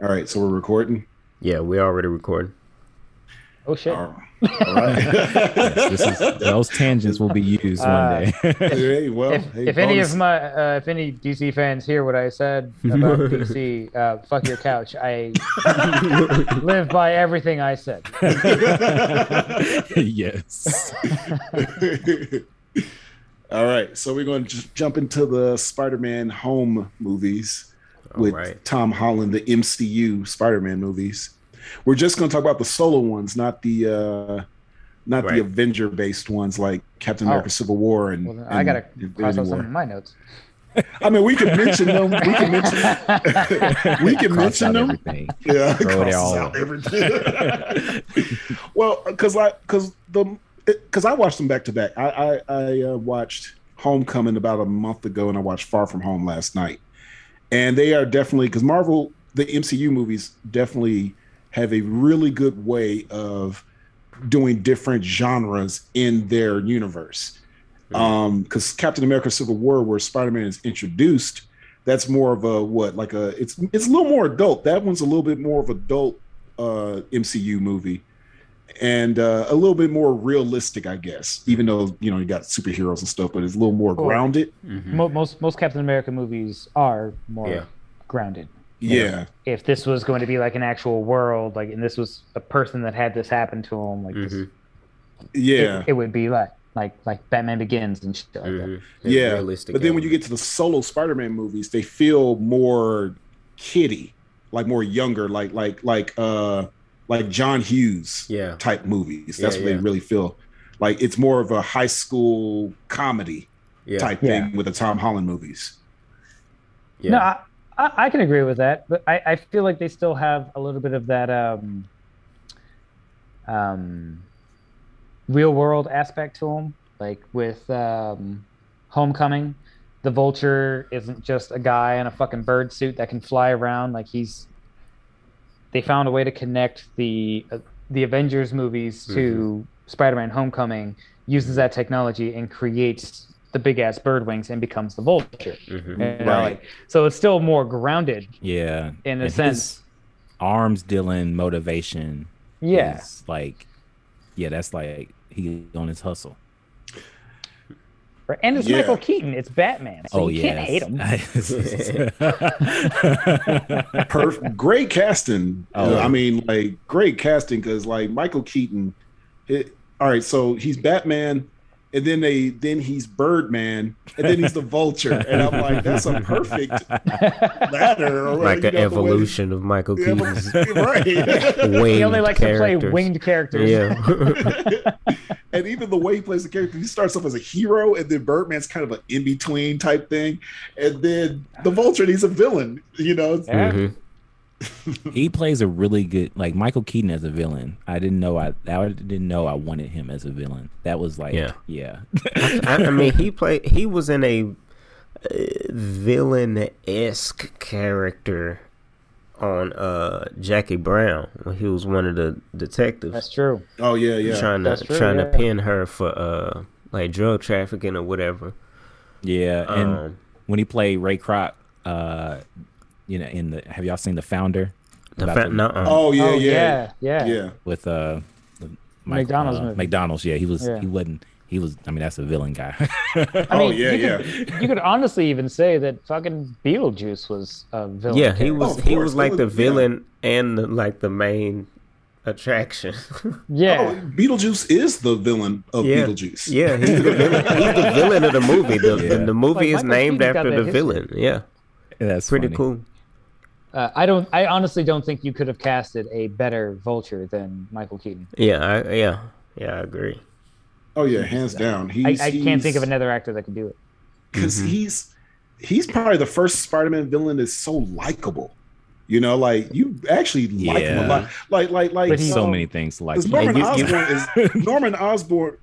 All right, so we're recording. Yeah, we already recording. Oh shit! All right. Yes, this is, those tangents will be used Uh, one day. hey, well, if, hey, if any of my uh, if any DC fans hear what I said about DC, uh, fuck your couch. I live by everything I said. yes. All right, so we're going to just jump into the Spider-Man home movies with right. Tom Holland, the MCU Spider-Man movies. We're just going to talk about the solo ones, not the uh not Right. the Avenger-based ones like Captain Oh. America: Civil War and, Well, then I gotta cross out some of my notes. I mean, we can mention them. We can mention. we can Cross mention out them. everything. Yeah, Throw it all out out. everything. well, because I because the because I watched them back to back. I I, I uh, watched Homecoming about a month ago, and I watched Far From Home last night. And they are definitely because Marvel, the MCU movies definitely have a really good way of doing different genres in their universe. Um, because Captain America: Civil War, where Spider-Man is introduced, that's more of a what like a it's it's a little more adult. That one's a little bit more of a adult uh MCU movie. And uh, a little bit more realistic, I guess. Even though you know you got superheroes and stuff, but it's a little more Cool. grounded. Mo- most most Captain America movies are more Yeah. grounded. Yeah, If this was going to be like an actual world, like and this was a person that had this happen to him, like this, Mhm. yeah, it, it would be like like like Batman Begins and shit like that. Mhm. Yeah. realistic But then when you get to the solo Spider-Man movies, they feel more kiddie, like more younger, like like like uh like John Hughes yeah, type movies. That's Yeah, what yeah. they really feel. Like it's more of a high school comedy yeah, type Yeah. thing with the Tom Holland movies. yeah, No, I, I, I can agree with that, but I, I feel like they still have a little bit of that um, um, real world aspect to them. Like with um, Homecoming, the Vulture isn't just a guy in a fucking bird suit that can fly around. Like he's, they found a way to connect the uh, the Avengers movies to Spider-Man: Homecoming, uses that technology and creates the big ass bird wings and becomes the Vulture. Mhm. You know, Right. like, so it's still more grounded Yeah. in a And sense. arms dealing motivation. Yeah. is like, yeah, that's like he on his hustle. Right. And it's Yeah. Michael Keaton. It's Batman. So oh you yeah. can't hate him. Perf- great casting. Oh, Uh, yeah. I mean, like great casting because like Michael Keaton. It, all right, so he's Batman, and then they then he's Birdman, and then he's the Vulture, and I'm like, that's a perfect ladder. or, like you an know, the evolution of Michael Yeah, Keaton's right. he only likes to play winged characters. Yeah, and even the way he plays the character, he starts off as a hero, and then Birdman's kind of an in between type thing, and then the Vulture, he's a villain. You know, Yeah. Mhm. He plays a really good like Michael Keaton as a villain. I didn't know I I didn't know I wanted him as a villain. That was like Yeah. yeah. I, I mean, he played. He was in a villain esque character on uh Jackie Brown when he was one of the detectives That's true. oh yeah, yeah. trying to true, trying yeah. to pin her for uh like drug trafficking or whatever. Yeah, and Um, when he played Ray Kroc, uh, you know, in the have y'all seen the founder? the fa- the- nuh-uh. Oh yeah, oh, yeah, yeah. Yeah. yeah. with uh, the McDonald's uh, movie. McDonald's, yeah, he was Yeah. he wasn't he was. I mean, that's a villain guy. I Oh, mean, yeah, you yeah. Could, you could honestly even say that fucking Beetlejuice was a villain. yeah, he was Oh, he was it like the was- yeah. villain and the, like the main attraction. Yeah. Oh, Beetlejuice is the villain of Yeah. Beetlejuice. yeah, he's the villain. He's the villain of the movie. The, Yeah. the, the movie Like, is Michael named Keaton's after the history. villain. Yeah, that's pretty funny. cool. Uh, I don't. I honestly don't think you could have casted a better Vulture than Michael Keaton. Yeah, I, yeah, yeah. I agree. Oh yeah, hands down. I, He's, can't think of another actor that could do it. because Mm-hmm. he's he's probably the first Spider-Man villain that's so likable. You know, like you actually like him a lot. Like like like But he's So um, many things like Because Norman you- you- Osborn is Norman Osborn.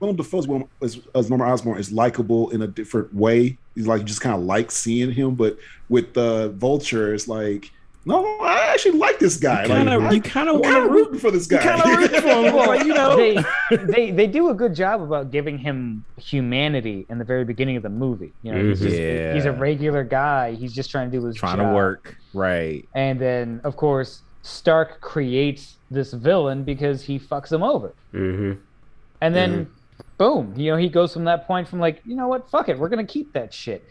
Willem Dafoe's Willem, as, as Norman Osborn is likable in a different way. He's like you just kind of like seeing him, but with the Vulture, it's like No, I actually like this guy. You kind like, of, you kind of want to root. rooting for this guy. kind of rooting for him. Well, like, you know. they, they they do a good job about giving him humanity in the very beginning of the movie. You know, he's, just, Yeah. he's a regular guy. He's just trying to do his trying job. to work right. And then, of course, Stark creates this villain because he fucks him over. Mm-hmm. And then, boom, you know, he goes from that point from like, you know what, fuck it, we're gonna keep that shit.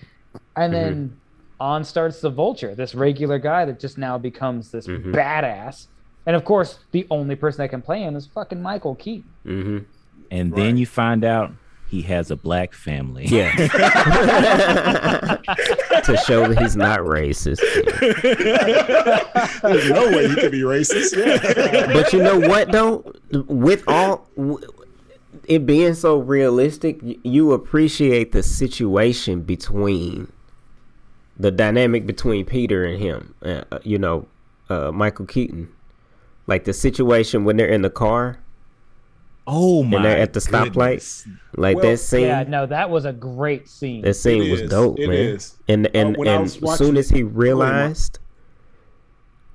And then on starts the Vulture, this regular guy that just now becomes this Mhm. badass. And of course, the only person that can play him is fucking Michael Keaton. Mm-hmm. And Right. then you find out he has a black family. Yeah. to show that he's not racist. There's no way he could be racist. Yeah. But you know what though? With all w- it being so realistic, you appreciate the situation between the dynamic between Peter and him. Uh, uh, you know, uh, Michael Keaton. Like the situation when they're in the car, Oh my! and they're at the stoplight. Like Well, that scene. Yeah, no, that was a great scene. That scene It was is. dope, It man. is. And and when I and as soon as he realized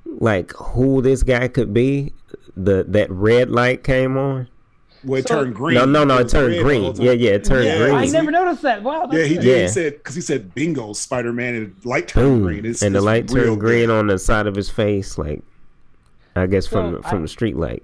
like who this guy could be, the that red light came on. Well, it So- turned green. No, no, no, it was turned green. Yeah, yeah, it turned Yeah, green. I never noticed that. Wow. Yeah, he did. Yeah. He said because he said bingo, Spider Man, and light turned Boom. green. It's, and the it's light turned green good. on the side of his face, like I guess from So, from I- the street light.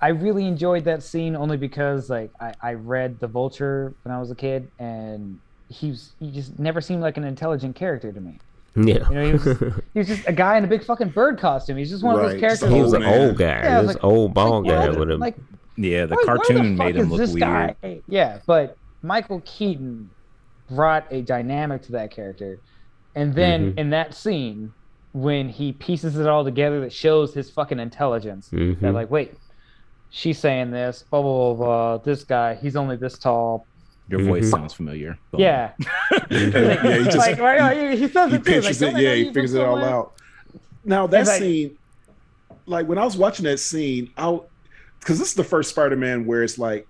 I really enjoyed that scene only because like I, I read The Vulture when I was a kid and he's he just never seemed like an intelligent character to me. yeah. You know, he was just, he was just a guy in a big fucking bird costume. He's just one of those characters. he was an old guy. Yeah, was this like- old bald like, guy what? with a like Yeah, the why- why cartoon fuck made him look this weird. guy? Yeah, but Michael Keaton brought a dynamic to that character, and then Mhm. in that scene when he pieces it all together, that shows his fucking intelligence. Mhm. They're like, wait, she's saying this, blah blah blah. blah. This guy, he's only this tall. Your voice Mhm. sounds familiar. Boom. Yeah, yeah, he just like right, he, he says he it too. Like, it. Yeah, he figures it all out. Now that like- scene, like when I was watching that scene, I because this is the first Spider-Man where it's like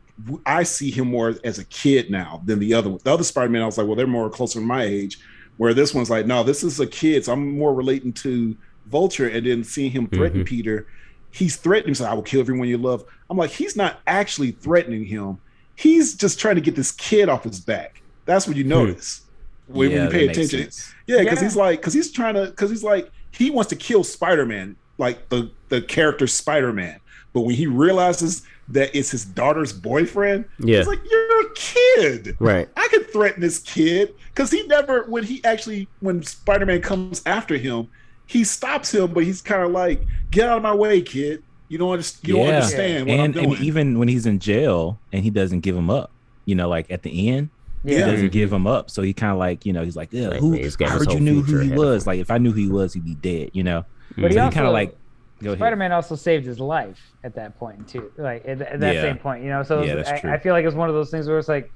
I see him more as a kid now than the other. one. The other Spider-Man, I was like, well, they're more closer to my age. Where this one's like, no, this is a kid, so I'm more relating to Vulture, and then seeing him threaten Mhm. Peter, he's threatening. He's like, I will kill everyone you love. I'm like, he's not actually threatening him. He's just trying to get this kid off his back. That's what you notice when, when Yeah, you pay attention. Yeah, because Yeah. he's like, because he's trying to, because he's like, he wants to kill Spider Man, like the the character Spider Man. But when he realizes that it's his daughter's boyfriend, Yeah. he's like, "You're a kid. Right. I can threaten this kid." Because he never, when he actually, when Spider Man comes after him, he stops him, but he's kind of like, "Get out of my way, kid. You don't understand. You don't Yeah. understand what and I'm doing." and even when he's in jail and he doesn't give him up, you know, like at the end, he doesn't give him up. So he kind of like, you know, he's like, yeah, Like, who? man, he's I heard you knew who he was. Like if I knew who he was, he'd be dead. You know. But he so he also kind of like, go. Spider-Man also saved his life at that point too. Like at, at that Yeah. same point, you know. So Yeah, it's- that's true. I, I feel like it's one of those things where it's like,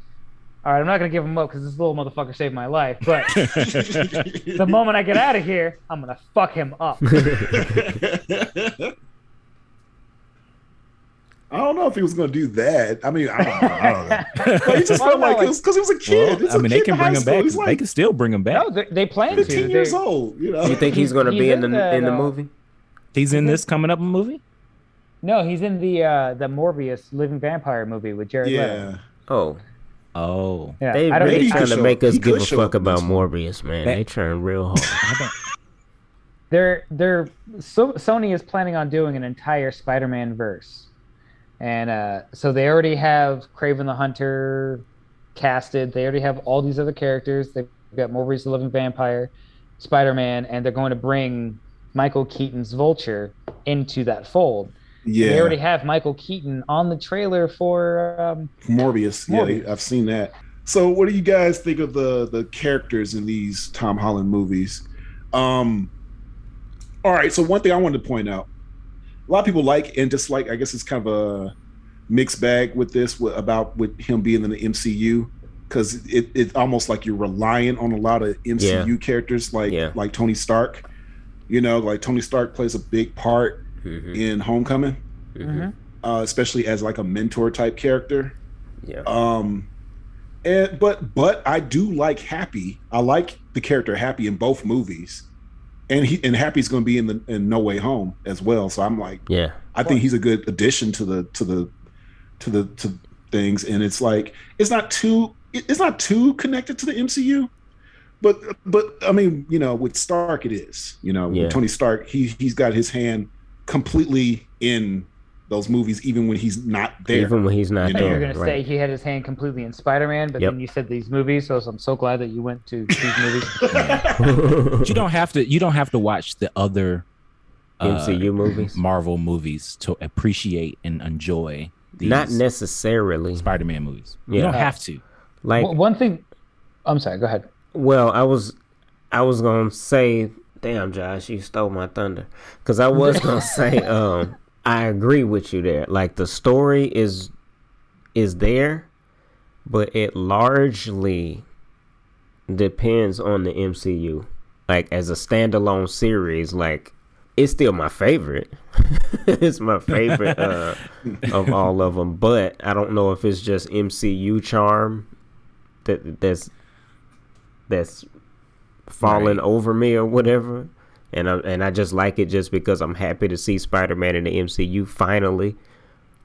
all right, I'm not gonna give him up because this little motherfucker saved my life. But the moment I get out of here, I'm gonna fuck him up. I don't know if he was going to do that. I mean, I don't know. I don't know. But he just Well, felt no, like like- it was because he was a kid. Well, It's I a mean, kid they can bring him school. back. He's they can still bring him back. no, they, they plan to. 15 years They- old. You know, You think he's gonna He's be in the in the- in the the- uh, movie? He's in this coming up movie. No, he's in the uh, the Morbius Living Vampire movie with Jared Leto. Yeah. Oh, Oh, Yeah, they I don't. really he trying could to show make us give a fuck about. Morbius, man. That- They trying real hard. I don't. they're they're so Sony is planning on doing an entire Spider-Man verse, and uh, so they already have Kraven the Hunter casted. They already have all these other characters. They've got Morbius the Living Vampire, Spider-Man, and they're going to bring Michael Keaton's Vulture into that fold. Yeah. They already have Michael Keaton on the trailer for um, Morbius. Yeah, Morbius. they- I've seen that. So, what do you guys think of the the characters in these Tom Holland movies? Um, all right. So, one thing I wanted to point out: a lot of people like and dislike. I guess it's kind of a mixed bag with this with, about with him being in the MCU because it, it's almost like you're relying on a lot of MCU characters, like Yeah. like Tony Stark. You know, like Tony Stark plays a big part Mhm, in Homecoming, mhm. uh, especially as like a mentor type character. Yeah. Um, and but but I do like Happy. I like the character Happy in both movies. and he and Happy's going to be in the in No Way Home as well. So I'm like, Yeah. I think he's a good addition to the to the to the to things, and it's like it's not too it's not too connected to the MCU, but but I mean, you know, with Stark it is. You know, Yeah. Tony Stark, he he's got his hand completely in those movies, even when he's not there. Even when he's not You I thought know, you there. were gonna right. say he had his hand completely in Spider-Man, but Yep. then you said these movies, so I'm so glad that you went to these movies. You don't have to. You don't have to watch the other uh, MCU movies. Marvel movies to appreciate and enjoy these Not necessarily. Spider-Man movies. Yeah. You don't have to. Like Well, One thing, I'm sorry. Go ahead. Well, I was, I was gonna say, damn, Josh, you stole my thunder, because I was gonna say, um, I agree with you there. Like the story is, is there, but it largely depends on the MCU. Like as a standalone series, like it's still my favorite. it's my favorite uh, of all of them, but I don't know if it's just MCU charm that that's that's falling Right. over me or whatever. And I and I just like it just because I'm happy to see Spider-Man in the MCU finally.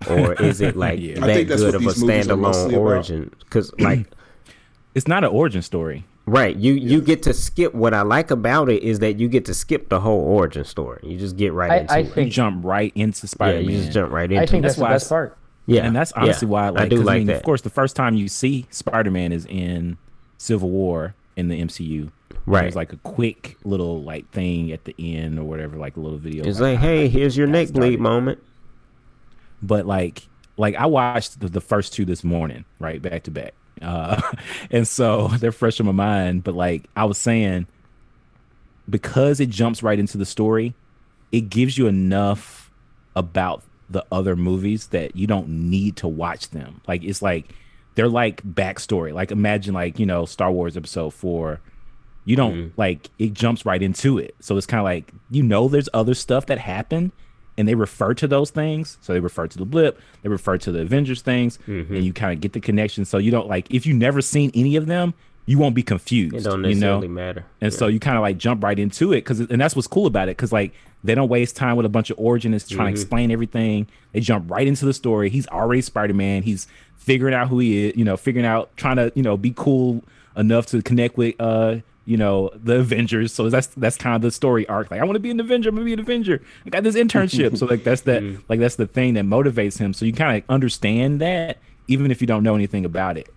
Or is it like Yeah. That good of a these movies are mostly standalone origin? Because like It's not an origin story. right, you you get to skip. What I like about it is that you get to skip the whole origin story. You just get right I- into I it. You jump right into Spider-Man. you just jump right into it. I think it. that's, That's the why I best s- part. Yeah, and that's honestly yeah. why I like. I do 'cause, like mean, that. Of course, the first time you see Spider-Man is in Civil War in the MCU. Right. There's like a quick little like thing at the end or whatever, like a little video. It's like, hey, here's your neck bleed moment. but like like I watched the, the first two this morning, right, back to back. Uh, and so they're fresh in my mind. But like I was saying, because it jumps right into the story, it gives you enough about the other movies that you don't need to watch them. Like it's like they're like backstory. Like imagine like you know Star Wars Episode Four. You don't mm-hmm. like it jumps right into it. So it's kind of like you know there's other stuff that happened and they refer to those things. So they refer to the blip, they refer to the Avengers things, mm-hmm. and you kind of get the connection. So you don't like if you never seen any of them, you won't be confused. It don't you know? necessarily matter. And so you kind of like jump right into it because, and that's what's cool about it because like they don't waste time with a bunch of origin and trying to explain everything. They jump right into the story. He's already Spider Man. He's figuring out who he is. You know, figuring out trying to you know be cool enough to connect with uh you know the Avengers. So that's that's kind of the story arc. Like I want to be an Avenger. I'm gonna be an Avenger. I got this internship. so like that's that like that's the thing that motivates him. So you kind of understand that even if you don't know anything about it.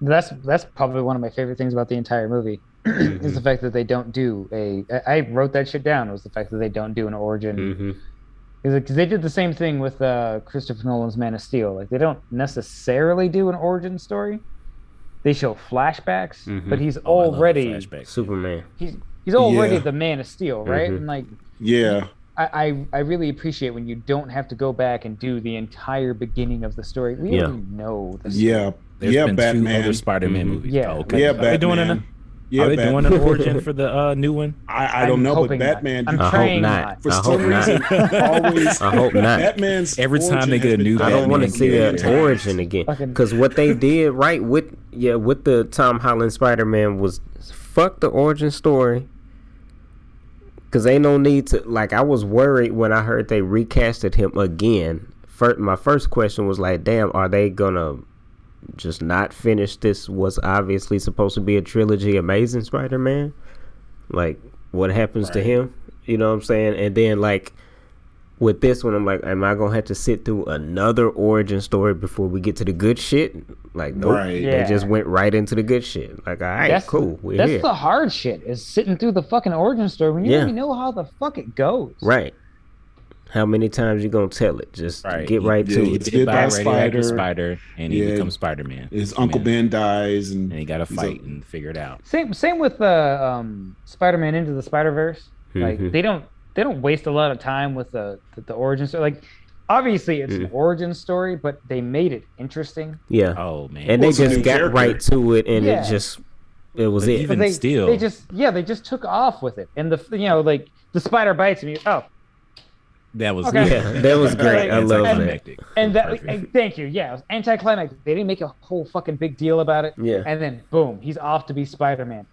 That's that's probably one of my favorite things about the entire movie is the fact that they don't do a. I I wrote that shit down. Was the fact that they don't do an origin hmm because they did the same thing with uh, Christopher Nolan's Man of Steel. Like they don't necessarily do an origin story. They show flashbacks, Mhm. but he's Oh, I love the already. Superman. he's he's already Yeah. the Man of Steel, right? Mhm. And like Yeah. I, I I really appreciate when you don't have to go back and do the entire beginning of the story. We Yeah. already know the story. Yeah. There's yeah, been two Batman. other Spider-Man Mhm. movies. Yeah. Oh, okay. Yeah, Are they doing Batman. An, Yeah, are they doing an origin for the uh, new one? I, I don't I'm know, but hoping not. Batman. I'm you- I hope trying not. not. for I some hope not. reason, always. I hope not. Batman's Every time they get a been new I don't want to see game. the origin again because what they did right with yeah with the Tom Holland Spider Man was fuck the origin story. Cause ain't no need to like. I was worried when I heard they recasted him again. First, my first question was like, "Damn, are they gonna just not finish this? Was obviously supposed to be a trilogy, Amazing Spider Man. Like, what happens to him? You know what I'm saying? And then like with this one, I'm like, am I gonna have to sit through another origin story before we get to the good shit? Like, nope. Right. They just went right into the good shit. Like, all right, that's cool, we're that's here. the hard shit is sitting through the fucking origin story when you Yeah. already know how the fuck it goes. right. How many times you gonna tell it? Just Right. get right Yeah, to it's it. Bit Bit by by a a spider. spider, and he Yeah. becomes Spider-Man. His Uncle Ben dies, and and he got to he's a- fight and figure it out. Same same with uh, um, Spider-Man into the Spider-Verse. Like Mhm. they don't they don't waste a lot of time with the the, the origin story. Like obviously it's Mm. an origin story, but they made it interesting. Yeah, Oh man! and Well, they it's just got character. right to it, and Yeah. it just it was But it. even- they still- they just yeah they just took off with it, and the you know like the spider bites me. Oh, that was Okay. yeah, that was great. I love that. anticlimactic. and that and thank you. Yeah, it was anticlimactic. They didn't make a whole fucking big deal about it. Yeah. And then boom, he's off to be Spider-Man.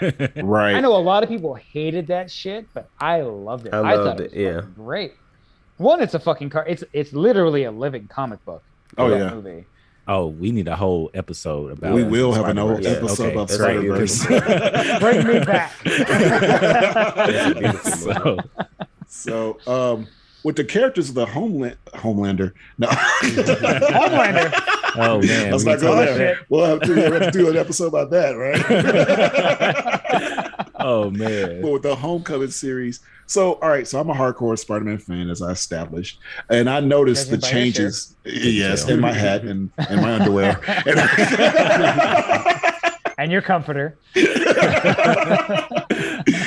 right. I know a lot of people hated that shit, but I loved it. I I, loved thought it, it, yeah. great. One, it's a fucking car. It's it's literally a living comic book. Oh, yeah. movie. Oh, we need a whole episode about. We will have an whole Spider-Verse. episode about Spider-Verse. Bring me back. That's a beautiful movie. so, so, um, with the characters of the Homeland Homelander, no, Homelander. oh man, let's we not go there. We'll have to, we'll have to do an episode about that, right? oh man. but man, with the Homecoming series. So, all right, so I'm a hardcore Spider-Man fan, as I established, and I noticed the Judging by changes. Yes, in my hat and, and my underwear. And- and your comforter.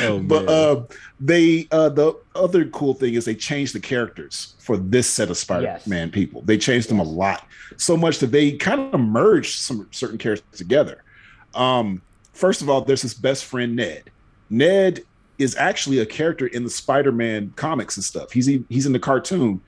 Oh but uh, they uh, the other cool thing is they changed the characters for this set of Spider-Man people. They changed them a lot, so much that they kind of merged some certain characters together. Um, first of all, there's his best friend Ned. Ned is actually a character in the Spider-Man comics and stuff. He's he's in the cartoon,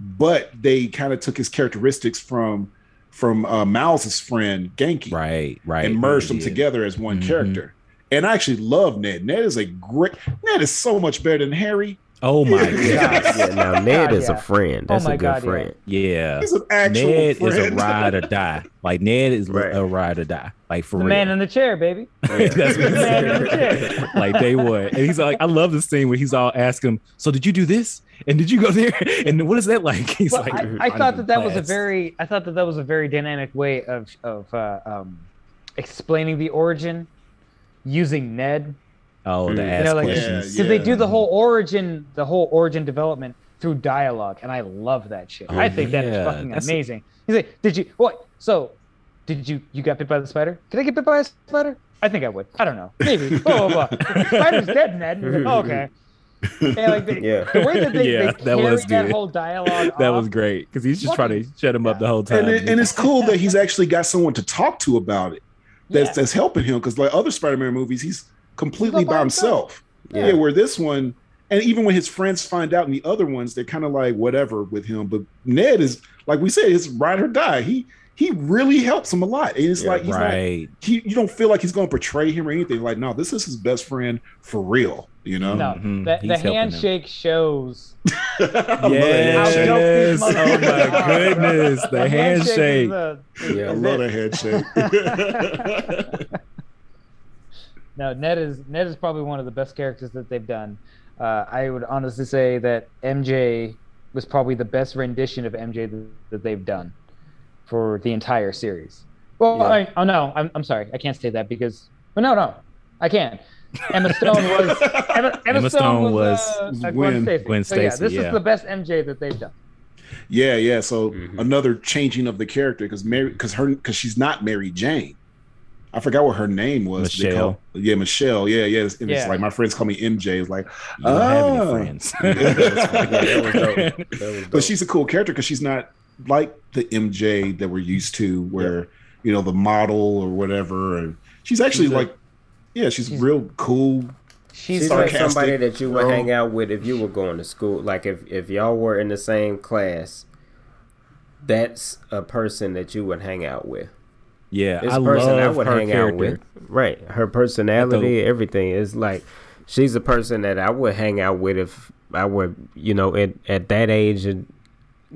but they kind of took his characteristics from from uh, Miles' friend Ganke right, right, and merged them together as one Mhm. character. And I actually love Ned. Ned is a great. Ned is so much better than Harry. Oh my god, Yeah, now Ned God, is yeah. a friend. Oh That's my a good God, friend. yeah. He's an actual Ned is a friend. ride or die. Like Ned is Right. a ride or die. Like for The real. man in the chair, baby. That's what The man in the chair. like day one. And he's like, I love this scene where he's all asking him, So did you do this? And did you go there? And what is that like? He's Well, like, I, I thought in that that was a very, I thought that that was a very dynamic way of of uh, um, explaining the origin using Ned. Oh, the Mm. ass You know, like- questions. Yeah, because they do the whole origin, the whole origin development through dialogue, and I love that shit. Oh, I think that is fucking that's- amazing. He's like, "Did you what? So, did you you got bit by the spider? Can I get bit by a spider? I think I would. I don't know. Maybe. blah blah blah. Spider's dead, Ned. Like, oh, okay. And like they, Yeah. the way that they, Yeah, they that carry was that good. whole dialogue. That off, was great because he's just trying to shut him up the whole time. And, it, and it's cool that he's actually got someone to talk to about it. That's Yeah. that's helping him because like other Spider-Man movies, he's completely He's by by himself. Yeah. Yeah. where this one, and even when his friends find out in the other ones, they're kind of like whatever with him. But Ned is like we said, his ride or die. He he really helps him a lot. And it's Yeah, like he's not right. he you don't feel like he's going to portray him or anything. Like, no, this is his best friend for real. You know, No, Mhm. the, the helping him. handshake shows. I love that How handshake. dope Yes. Oh my goodness. The handshake. is a- is- Yeah. I is love it. that handshake. No, Ned is Ned is probably one of the best characters that they've done. Uh, I would honestly say that MJ was probably the best rendition of MJ that, that they've done for the entire series. Well, Yeah. I, oh no, I'm, I'm sorry, I can't say that because well, no, no, I can. Emma Stone was Emma, Emma, Emma Stone, Stone was, was uh, Gwen- Gwen Stacy. Gwen So, yeah, this yeah. is the best MJ that they've done. yeah, yeah. So Mhm. another changing of the character because Mary because her because she's not Mary Jane. I forgot what her name was. Michelle. call- yeah, Michelle. Yeah, yeah. It's, it's Yeah. like my friends call me MJ. It's like, You don't have any friends. Yeah, that was dope. That was but she's a cool character because she's not like the MJ that we're used to, where you know the model or whatever. And she's actually She's a- like, yeah, she's, she's- real cool. She's, She's like, like somebody that you would girl. hang out with if you were going to school. Like if if y'all were in the same class, that's a person that you would hang out with. yeah, this I a person I would her hang character. out with. Right. Her personality, everything is like she's a person that I would hang out with if I were, you know, at at that age and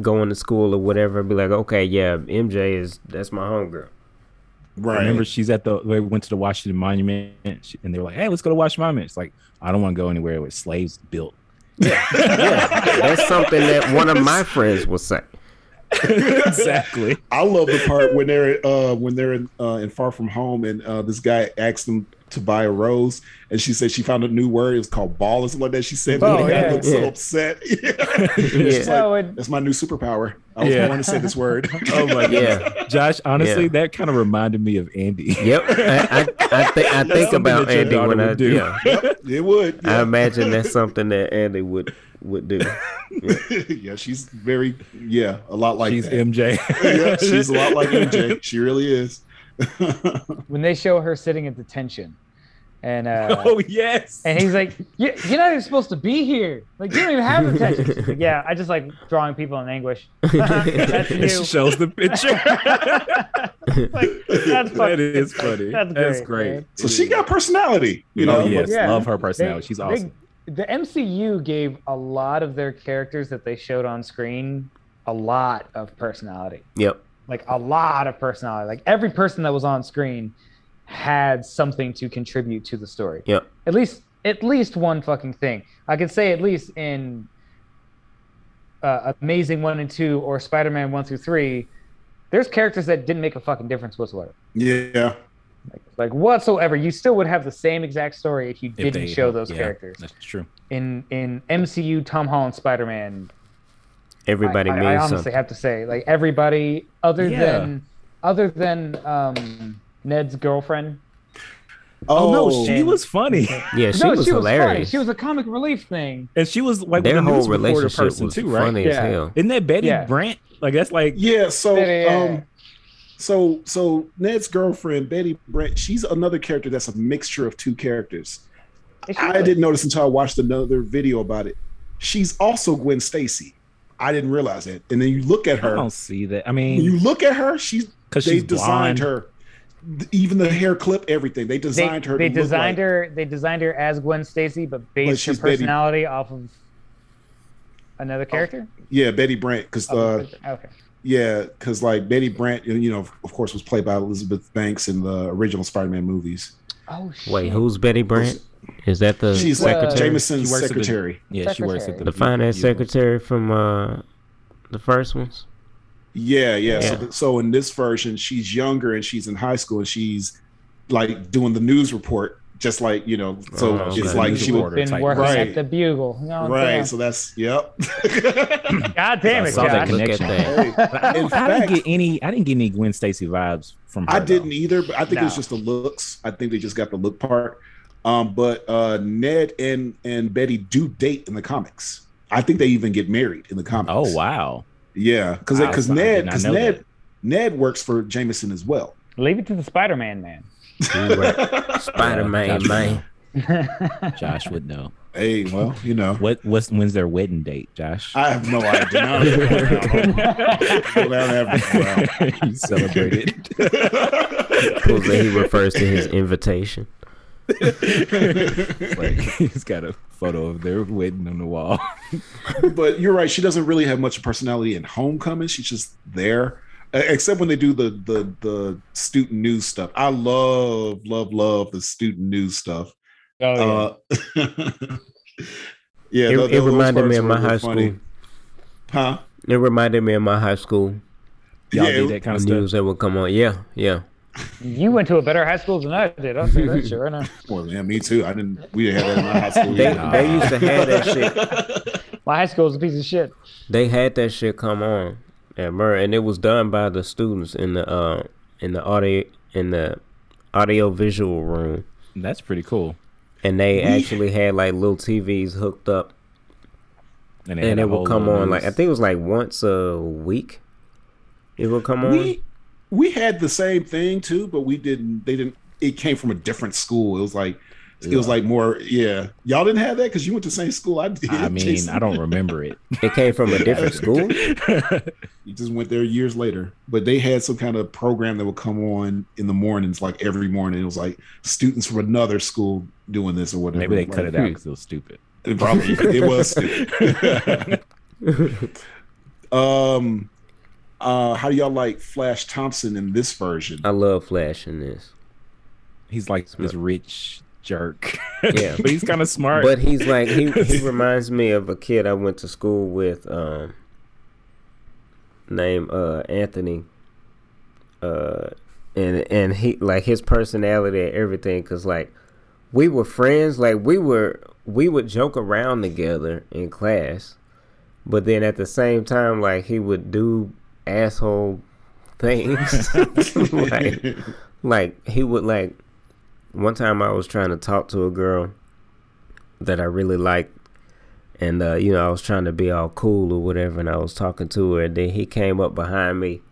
going to school or whatever. Be like, okay, yeah, MJ is that's my homegirl. Right. Remember, she's at the. We went to the Washington Monument, and she- and they were like, "Hey, let's go to Washington Monument." It's like I don't want to go anywhere where slaves built. Yeah, that's something that one of my friends will say. exactly. I love the part when they're uh when they're in, uh, in Far From Home and uh this guy asks them to buy a rose and she said she found a new word. It was called ball or something like that. She said, Oh, "Oh, the guy yeah. looked so Yeah. upset." She's Yeah. like, oh, "That's my new superpower. I was Yeah. born to say this word." Oh my Yeah. Josh, honestly, Yeah. that kind of reminded me of Andy. Yep, I I, I, think I think about Andy when I do. yeah. Yep, it would. I imagine that's something that Andy would would do. yeah, she's very yeah, a lot like She's that. MJ. yeah, she's a lot like MJ. She really is. when they show her sitting at detention and uh, oh yes. and he's like, "You- "You're not even supposed to be here. Like, you don't even have protection." She's like, yeah, I just like drawing people in anguish. That's And shows the picture. like, that's that fucking, funny. That's That's, great, great. man. So she got personality, you oh know. yes, Yeah. love her personality. They- She's they- awesome. the MCU gave a lot of their characters that they showed on screen a lot of personality. Yep. Like a lot of personality. Like every person that was on screen had something to contribute to the story. Yep. At least at least one fucking thing. I could say at least in uh, Amazing 1 and 2 or Spider-Man 1 through 3, there's characters that didn't make a fucking difference whatsoever. Yeah. Like, like whatsoever. You still would have the same exact story if you If didn't they- show those yeah, characters. That's true. in in MCU Tom Holland Spider Man. Everybody I, I, means I honestly something. have to say, like everybody other Yeah. than other than um, Ned's girlfriend. Oh, no, Oh, she and- was funny, Yeah, she no, was she was funny. hilarious. She was a comic relief thing. and she was like Their the whole reporter relationship person was too, right? funny as hell. Isn't that Betty Yeah. Brant? Like that's like Yeah, so Yeah, yeah, yeah. um so so Ned's girlfriend, Betty Brant, she's another character that's a mixture of two characters. I didn't notice until I watched another video about it. She's also Gwen Stacy. I didn't realize it. And then you look at her. I don't see that. I When mean, you look at her, she's because they she's designed blonde. her. Even the hair clip, everything. They They, designed her. they to look designed like- her. They designed her as Gwen Stacy, but based her she's Betty- personality off of another character. Yeah, Betty Brant. Because uh, okay. yeah, because like Betty Brant, you know, of course, was played by Elizabeth Banks in the original Spider-Man movies. Oh shit. Wait, who's Betty Brant? Is that the She's uh, like Jameson's She works at the- secretary. Yeah, she works at the the finance usual- secretary from uh the first ones? Yeah, yeah. So, Yeah. th- so in this version, she's younger and she's in high school and she's like doing the news report, just like you know. So Oh, it's okay. like she would. reporter Been type working Right. at the Bugle. You know what I'm Right. saying? So that's yep. God damn I it, saw that Josh. Look at connection. that. But I, In don't- I didn't get any. I didn't get any Gwen Stacy vibes from her. I didn't either, but I think it's No. just the looks. I think they just got the look part. Um, but uh, Ned and and Betty do date in the comics. I think they even get married in the comics. Oh wow! Yeah, because Wow, because I Ned because Ned that. Ned works for Jameson as well. Leave it to the Spider-Man man. Spider Man, Josh man. Josh would know. Hey, well, you know, What? What's when's their wedding date, Josh? I have no idea. Now I'm going down- going down every you celebrated. Proves he refers to his invitation. like he's got a photo of their wedding on the wall. but you're right. She doesn't really have much personality in Homecoming. She's just there, Uh, except when they do the the the student news stuff. I love love love the student news stuff. Oh yeah. Uh, yeah, It, tho- it reminded me of my high funny. school. huh? It reminded me of my high school Y'all Yeah, did that kind the of stuff. news that would come on. Yeah, yeah. You went to a better high school than I did. I'll say that shit right now. Well, yeah, me too. I didn't. We didn't have that in my high school. They either. they used to have that shit. My high school was a piece of shit. They had that shit come on at Murray, and it was done by the students in the uh in the audio in the audio visual room, That's pretty cool. and they We- actually had like little TVs hooked up, they had and it would come little on like I think it was like once a week. It would come on. We we had the same thing too, but we didn't. They didn't. It came from a different school. It was like it was like more. Yeah, y'all didn't have that because you went to the same school I did. I mean, Jason. I don't remember it. It came from a different school. You just went there years later, but they had some kind of program that would come on in the mornings, like every morning. It was like students from another school doing this or whatever. Maybe they cut it out because it was stupid. It probably it was stupid. um, uh, how do y'all like Flash Thompson in this version? I love Flash in this, He's like this rich jerk. Yeah. but he's kind of smart. but he's like he he reminds me of a kid I went to school with, um, named uh Anthony. Uh, and and he like his personality and everything, cause like we were friends, like we were we would joke around together in class, but then at the same time, like he would do asshole things, like like he would like one time I was trying to talk to a girl that I really liked and uh, you know, I was trying to be all cool or whatever and I was talking to her and then he came up behind me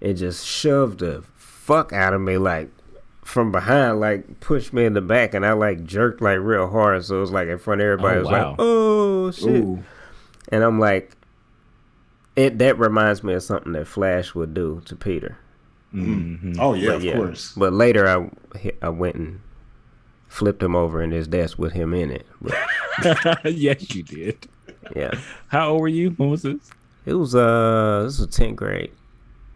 and just shoved the fuck out of me like from behind, like pushed me in the back, and I like jerked like real hard, so it was like in front of everybody. Oh, it was wow. like, oh shit, Ooh. and I'm like, it that reminds me of something that Flash would do to Peter. Mhm. Oh yeah, But of yeah, course. But later, I I went and flipped him over in his desk with him in it. But yes, you did. yeah, How old were you? When was this? it was uh, this was tenth grade.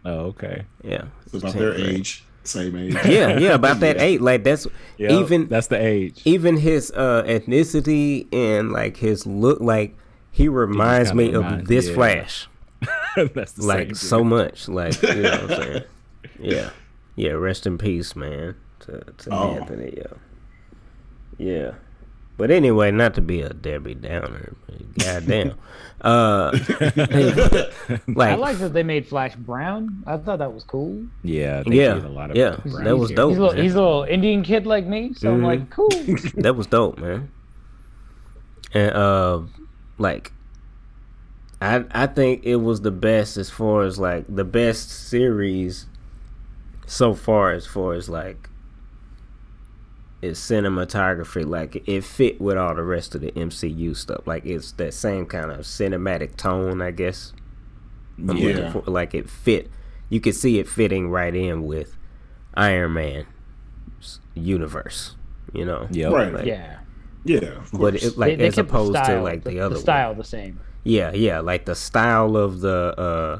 Oh, okay. Yeah, It's about their grade. age, same age. Yeah, yeah, about that eight. Like that's Yeah, even that's the age. even his uh ethnicity and like his look like he reminds me of reminds- this yeah. flash that's the like same so much like you know what i'm saying yeah yeah rest in peace man to, to Oh. anthony yeah yeah but anyway not to be a debbie downer but goddamn uh like I like that they made Flash brown. I thought that was cool. Yeah, they yeah a lot of yeah brown that was dope He's a little, he's a little Indian kid like me, so I'm Mhm. like, cool. that was dope, man. And uh like I I think it was the best as far as like the best series so far as far as like its cinematography like it fit with all the rest of the MCU stuff like it's that same kind of cinematic tone I guess I'm Yeah. for- like it fit you could see it fitting right in with Iron Man universe you know Yep. Right. like, yeah. Yeah, of but it, like they, they as kept the opposed to like the, the, other the one. style the same. Yeah, yeah, like the style of the uh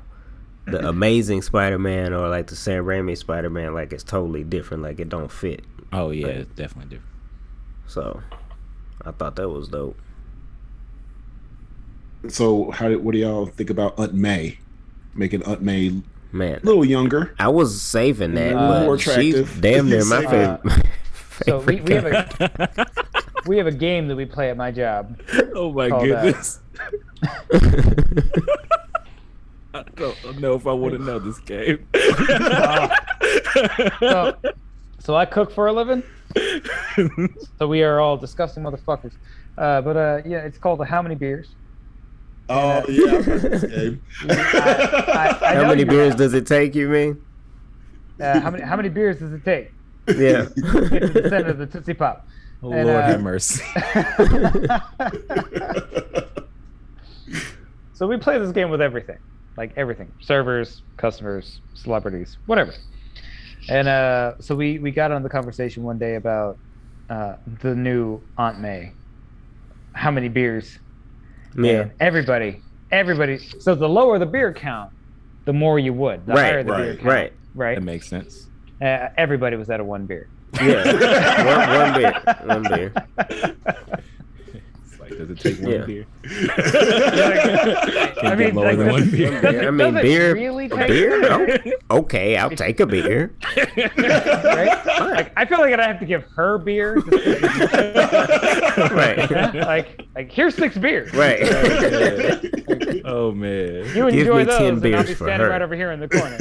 the Amazing Spider-Man or like the Sam Raimi Spider-Man, like it's totally different. Like it don't fit. Oh yeah, it's definitely different. So I thought that was dope. so how? What do y'all think about Aunt May? Making Aunt May man a little younger. I was saving that, Uh, more but she's attractive. damn near my Uh, favorite. So we, we have a we have a game that we play at my job. oh my Called, uh, goodness. I don't know if I want to know this game. So, so I cook for a living. So we are all disgusting motherfuckers. Uh, but uh, yeah, it's called the How Many Beers. Oh yeah, I've heard this game. I- I How many beers have. does it take? You mean? Uh, how many how many beers does it take Yeah. to get to the center of the Tootsie Pop? Oh, And, Lord uh, have mercy. so we play this game with everything, like everything: servers, customers, celebrities, whatever. And uh, so we we got on the conversation one day about uh, the new Aunt May. How many beers? yeah. And everybody, everybody. So the lower the beer count, the more you would. The Right, higher the beer right, count. right. Right. That makes sense. Uh, everybody was at a one beer. Yeah. one, one beer. One beer. It's like, does it take one Yeah. beer? I mean, get lower like, than one beer. does it- I mean, does beer. Really take beer? Oh, okay, I'll take a beer. right? Like, I feel like I have to give her beer. Right. like, like here's six beers. Right. oh man. You Give enjoy me those, 10 and I'll beers be standing her. right over here in the corner.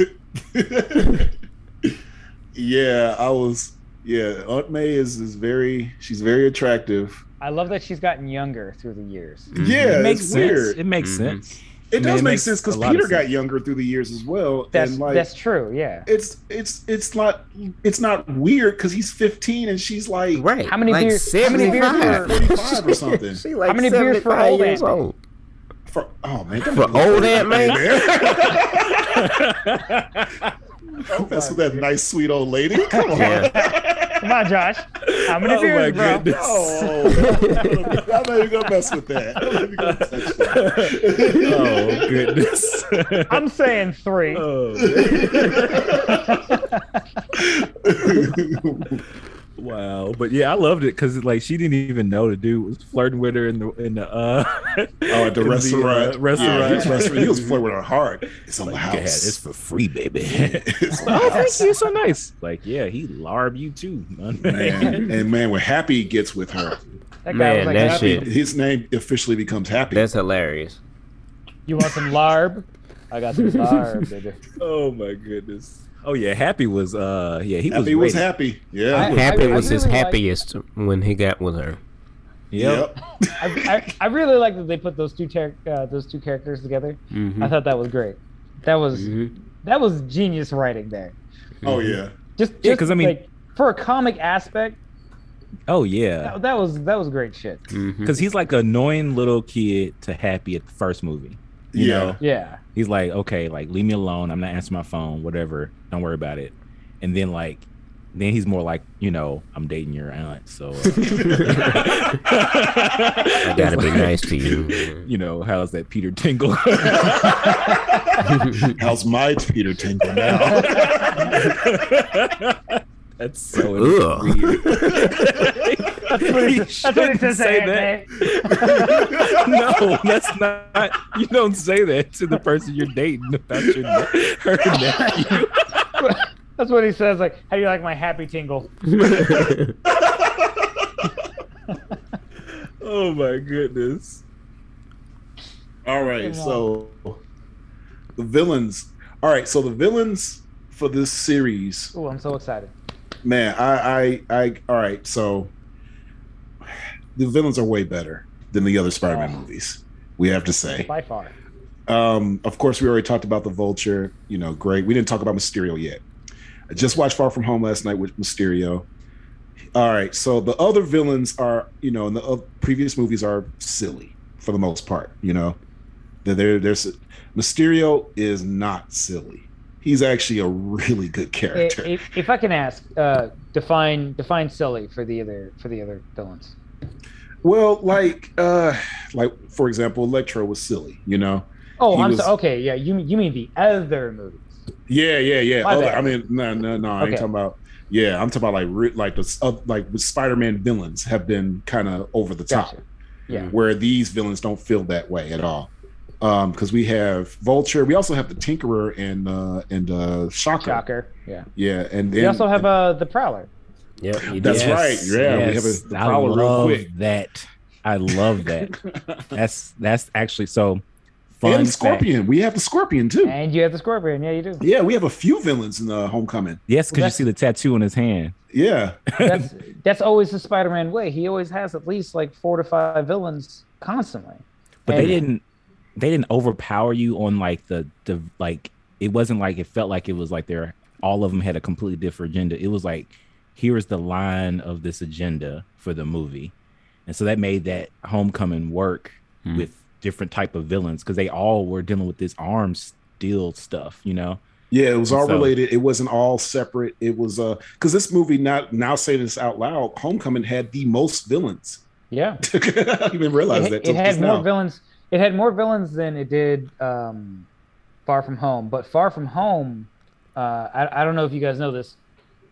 yeah, I was. Yeah, Aunt May is is very. She's very attractive. I love that she's gotten younger through the years. Yeah, it makes it's sense. weird. It makes Mhm. sense. It I mean, does it make sense because a lot of Peter got younger through the years as well. That's and like, that's true. Yeah. it's it's it's not it's not weird because he's 15 and she's like Right. How many like beers- how many beers 75. for- 45 or something. she like How many beers for 75 old years Aunt May? old. For, oh man, For be old Aunt May? man. Don't mess with that nice sweet old lady. Come on. Yeah. Come on, Josh. How many Oh beers, my bro? goodness. Oh, I'm not even gonna mess with that. I'm not even gonna touch that. oh goodness. I'm saying three. Oh, wow. But yeah, I loved it because like she didn't even know the dude was flirting with her in the in the uh Oh, at the in restaurant. uh, restaurant. Yeah, he, was restaurant. he was flirting with her hard. It's on the Like, house. "Yeah, it's for free, baby. It's oh, thank you. You're so nice. Like, yeah, he larb you too, man. Man, and man, when Happy gets with her, That guy Man, was like, that "Happy, shit- his name officially becomes Happy. That's hilarious. You want some larb? I got some larb, baby. oh my goodness. Oh yeah, happy was uh yeah he Happy was was happy. Yeah. I- Happy I was his really like- happiest when he got with her. Yep. I, I, I really like that they put those two char- uh, those two characters together. Mhm. I thought that was great. That was Mhm. that was genius writing there. Oh yeah. Just, Yeah, just 'cause, I mean- like for a comic aspect, Oh yeah, that, that was that was great shit. Mhm. because he's like an annoying little kid to happy at the first movie. You Yeah. know, Yeah. he's like, okay, like leave me alone. I'm not answering my phone. Whatever. Don't worry about it. And then like, then he's more like, you know, I'm dating your aunt, so. uh, I gotta be nice to you. you know, how's that Peter Tingle? How's my Peter Tingle now? That's so Ugh. weird. That's what he, You that's what he shouldn't says say to that. No, that's not. You don't say that to the person you're dating about your ne- her nephew. That's what he says. Like, how do you like my happy tingle? Oh my goodness. All right, so the villains. All right, so the villains for this series, Oh, I'm so excited. man. I, I, I. All right, so the villains are way better than the other Spider-Man Oh. movies. We have to say. By far. Um, of course, we already talked about the Vulture. You know, great. We didn't talk about Mysterio yet. I just watched Far From Home last night with Mysterio. All right, so the other villains are, you know, in the uh, previous movies are silly for the most part. You know, they're, there's Mysterio is not silly. He's actually a really good character. If, if I can ask, uh, define define silly for the other for the other villains. Well, like, uh, like for example, Electro was silly. You know, Oh, He I'm was- so okay. Yeah, you you mean the other movies? Yeah, yeah, yeah. Other- I mean, no, no, no. I ain't talking about. Yeah, I'm talking about like like the uh, like Spider-Man villains have been kind of over the top, Gotcha. Yeah. where these villains don't feel that way at all. Um, because we have Vulture, we also have the Tinkerer and uh and uh Shocker. Shocker. Yeah. Yeah, and We also have uh the Prowler. Yep, That's did. right. Yeah, we have a- the I Prowler real quick. that. I love that. that's that's actually so fun. and the fact. Scorpion. We have the Scorpion too. And you have the Scorpion. Yeah, you do. Yeah, we have a few villains in the Homecoming. Yes, because you see the tattoo on his hand. Yeah, That's that's always the Spider-Man way. He always has at least like four to five villains constantly. But they didn't they didn't overpower you on like the the like it wasn't like it felt like it was like they're all of them had a completely different agenda. It was like here's the line of this agenda for the movie. And so that made that homecoming work Hmm. with different type of villains because they all were dealing with this arms steel stuff, you know. Yeah, it was all So- related. It wasn't all separate. It was uh because this movie not now saying this out loud, Homecoming had the most villains. Yeah. I didn't even realize it, that. it had more now. villains. It had more villains than it did um, Far From Home. But Far From Home, uh, I, I don't know if you guys know this, a-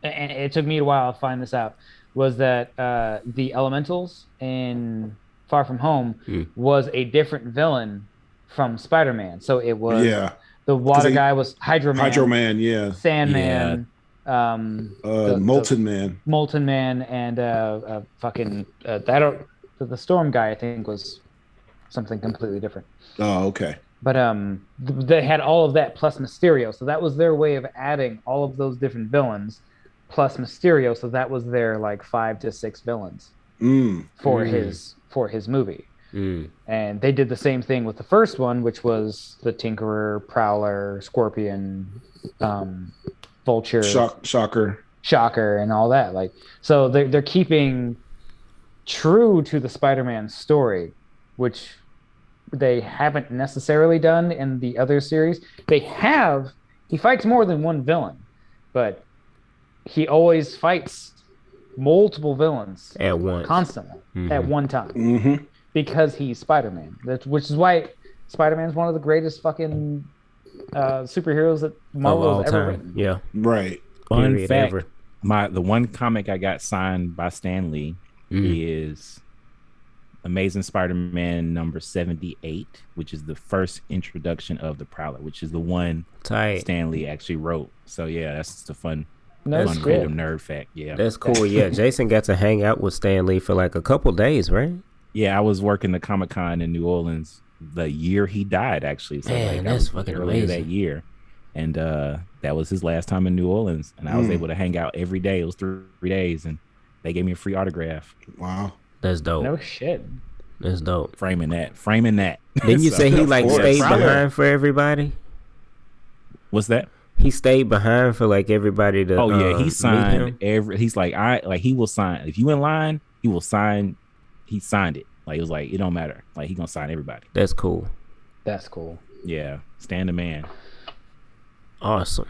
and it took me a while to find this out. Was that uh, the Elementals in Far From Home Hmm. was a different villain from Spider-Man. So it was Yeah, the water they- guy was Hydro Man, Hydro Man. Yeah, Sandman, um, uh, The- the- Molten Man. Molten Man, and uh, uh, fucking uh, I don't the, the Storm guy. I think was something completely different. Oh, okay. But um, th- they had all of that plus Mysterio, so that was their way of adding all of those different villains plus Mysterio. So that was their like five to six villains Mm. for Mm. his for his movie. Mm. And they did the same thing with the first one, which was the Tinkerer, Prowler, Scorpion, um, Vulture, Shock, shocker. Shocker, and all that. Like, so they're they're keeping true to the Spider-Man story, which they haven't necessarily done in the other series. They have. He fights more than one villain, but he always fights multiple villains At once. constantly at Mhm. one time hmm because he's Spider-Man. That's which is why Spider-Man's one of the greatest fucking uh, superheroes that Of Marvel all has ever time. written. Yeah. Right. Fun Period fact, ever. my the one comic I got signed by Stan Lee Mm. is Amazing Spider-Man number 78, which is the first introduction of the Prowler, which is the one Tight. Stan Lee actually wrote. So yeah, that's just a fun, No fun shit. random nerd fact. Yeah. That's cool. Yeah, Jason got to hang out with Stan Lee for like a couple days, right? Yeah, I was working the Comic Con in New Orleans the year he died, actually. So Man, like, that's was fucking earlier amazing. that year, and uh, that was his last time in New Orleans, and I was Mm. able to hang out every day. It was three, three days, and they gave me a free autograph. Wow. That's dope. No shit. That's dope. Framing that, framing that. Didn't you So- say he like stayed behind for everybody? What's that? He stayed behind for like everybody to. Oh yeah, uh, he signed every. He's like I like he will sign if you in line. He will sign. He signed it. Like it was like it don't matter. Like he gonna sign everybody. That's cool. That's cool. Yeah, Stan the man, Awesome.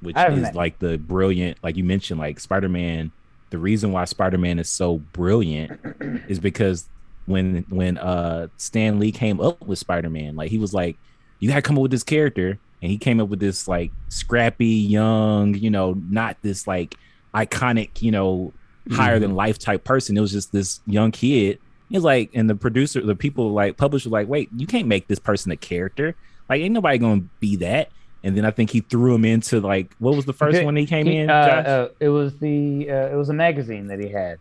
which is met- like the brilliant. Like you mentioned, like Spider Man. The reason why Spider Man is so brilliant is because when when uh Stan Lee came up with Spider Man, like he was like, you gotta come up with this character, and he came up with this like scrappy, young, you know, not this like iconic, you know, higher than life type person. It was just this young kid. He was like, and the producer, the people like publisher, like, wait, you can't make this person a character. Like, ain't nobody gonna be that. And then I think he threw him into like, what was the first He- one he came He- in? uh, uh, it was the uh, it was a magazine that he had.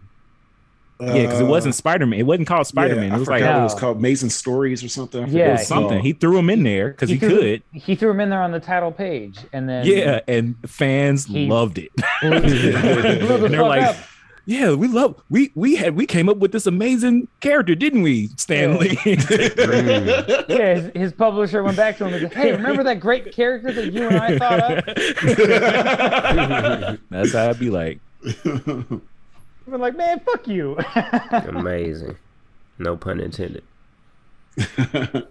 Yeah, because it wasn't Spider Man. It wasn't called Spider Man. Uh, Yeah, it was I like forgot No. it was called Amazing Stories or something. Yeah, it was something. called. He threw him in there because he, threw, could. He threw him in there on the title page, and then Yeah, and fans He- loved it. blew, blew the And they're like, up. yeah, we love we we had we came up with this amazing character, didn't we, Stan Lee? Mm. Yeah, his, his publisher went back to him and said, "Hey, remember that great character that you and I thought of?" That's how I'd be like. We're like, "Man, fuck you." Amazing. No pun intended.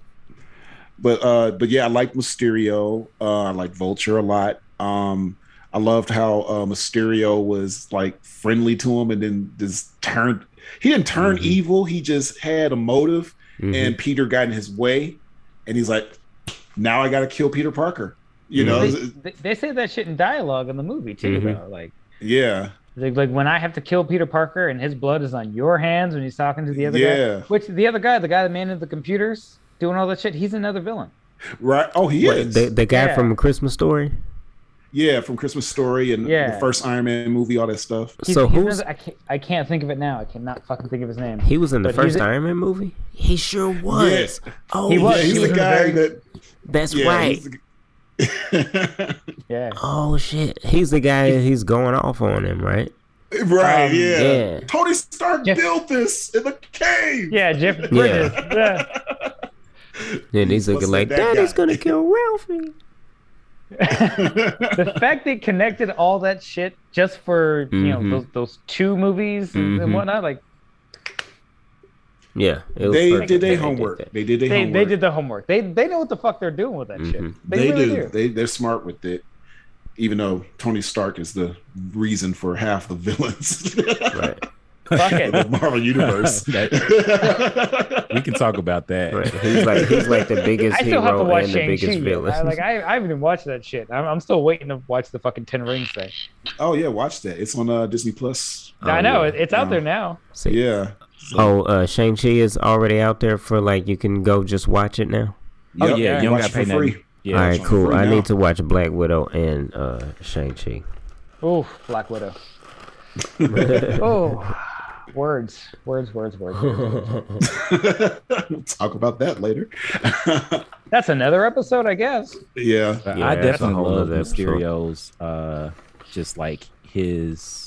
but uh but yeah i like mysterio uh i like vulture a lot um i loved how uh mysterio was like friendly to him and then just turned he didn't turn Mhm. evil he just had a motive Mhm. and peter got in his way and he's like now i gotta kill peter parker you know they, they, they say that shit in dialogue in the movie too, Mhm. though. Like, yeah like, like when I have to kill Peter Parker and his blood is on your hands when he's talking to the other Yeah. guy. Which the other guy, the guy that managed the computers, doing all that shit, he's another villain. right oh he What, is the, the guy Yeah. from A Christmas Story? yeah from christmas story and Yeah. the first iron man movie all that stuff He's, So who's- another- I can't, I can't think of it now. I cannot fucking think of his name. He was in the But first Iron Man movie? He sure was. Oh, He was. yeah, he's he the was the guy very- that That's yeah, right. the- Yeah. Oh, shit. He's the guy he's going off on him, right? right Um, yeah. yeah. tony stark Jeff- built this in the cave Yeah, Jeff Bridges. Yeah. And he's looking What's like, that guy? Daddy's gonna kill Ralphie. the fact they connected all that shit just for you know Mhm. those, those two movies and, and whatnot, like Yeah. It was they perfect did that their they homework. that. They did their they, homework. they did the homework. They they know what the fuck they're doing with that shit. Mhm. They, They, really do. do. They they're smart with it. Even though Tony Stark is the reason for half the villains Right. Fuck it. the Marvel universe. We can talk about that. Right. He's like he's like the biggest I still have to hero watch and the Shang Chi. biggest villain. I, like I, I haven't even watched that shit. I'm, I'm still waiting to watch the fucking Ten Rings thing. oh yeah, watch that. It's on uh, Disney Plus. Oh, I know yeah. it's out Oh. there now. See. Yeah. Oh, uh, Shang Chi is already out there for like you can go just watch it now. Oh Yep, yeah, you don't watch got to pay for nothing. free. Yeah, All right, cool. I need to watch Black Widow and uh, Shang Chi. Oh, Black Widow. oh, words, words, words, words. words. Talk about that later. That's another episode, I guess. yeah. Yeah, I definitely love other episode. Mysterio's uh just like his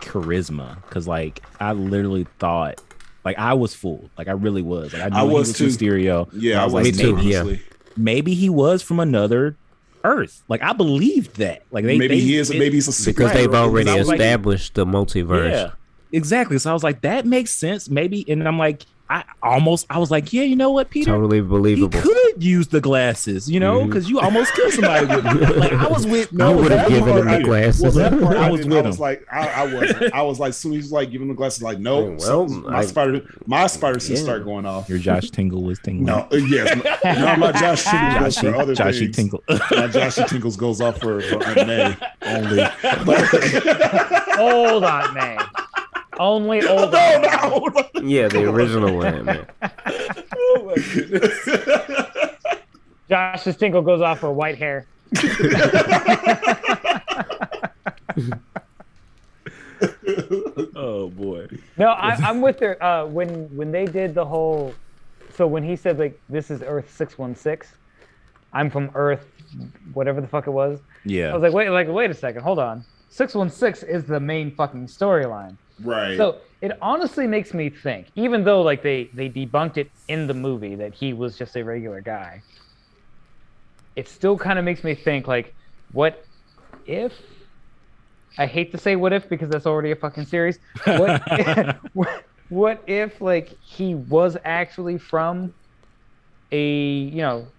charisma cuz like I literally thought like I was fooled. Like I really was. Like I knew I he was was too. Mysterio. Yeah, I was was like Me too, maybe, yeah. maybe he was from another earth. Like I believed that. Like they maybe they- he is. it- maybe he's a super because they've already I was like- established the multiverse. Yeah. Exactly. So I was like that makes sense maybe and I'm like I almost I was like, yeah, you know what, Peter? Totally believable. he believable. could use the glasses, you know, because you almost killed somebody with them. Like I was with I would've given him the glasses. Well, that part I I was was with I was him. like, I, I was, I was like, soon as he was like giving him the glasses, like, no, Well, so- my I- spider, my spider sense Yeah. start going off. Your Josh Tingle was tingling. No, uh, yes, no, my Josh Tingle goes for other Joshy things. Tingle. My Joshy Tinkles goes off for, for May only. But, Old Aunt May. Only old no, Aunt May. no. Yeah, the original one, man. Oh my goodness. Josh's tinkle goes off for white hair. oh boy. No, I, I'm with her. Uh, when when they did the whole, so when he said like this is Earth six one six, I'm from Earth, whatever the fuck it was. Yeah. I was like, wait, like wait a second, hold on. Six one six is the main fucking storyline. Right. So it honestly makes me think, even though like they they debunked it in the movie that he was just a regular guy. it still kind of makes me think like, what if? I hate to say what if because that's already a fucking series. What? what, what if like he was actually from a you know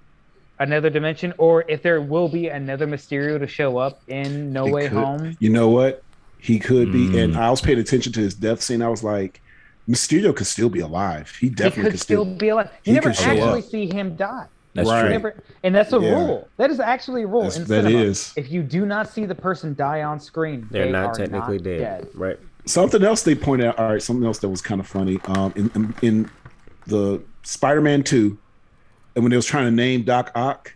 another dimension, or if there will be another Mysterio to show up in No It Way could- Home? You know what? He could be, and Mm. I was paying attention to his death scene. I was like, Mysterio could still be alive. He He definitely could still be alive. You he never actually up. see him die. That's Right. True. never, and that's a Yeah. rule. That is actually a rule That's- in that cinema. is. If you do not see the person die on screen, They're they not are technically not dead. Right. Something else they pointed out. All right, something else that was kind of funny. Um, in, in in the Spider-Man Two, and when they was trying to name Doc Ock,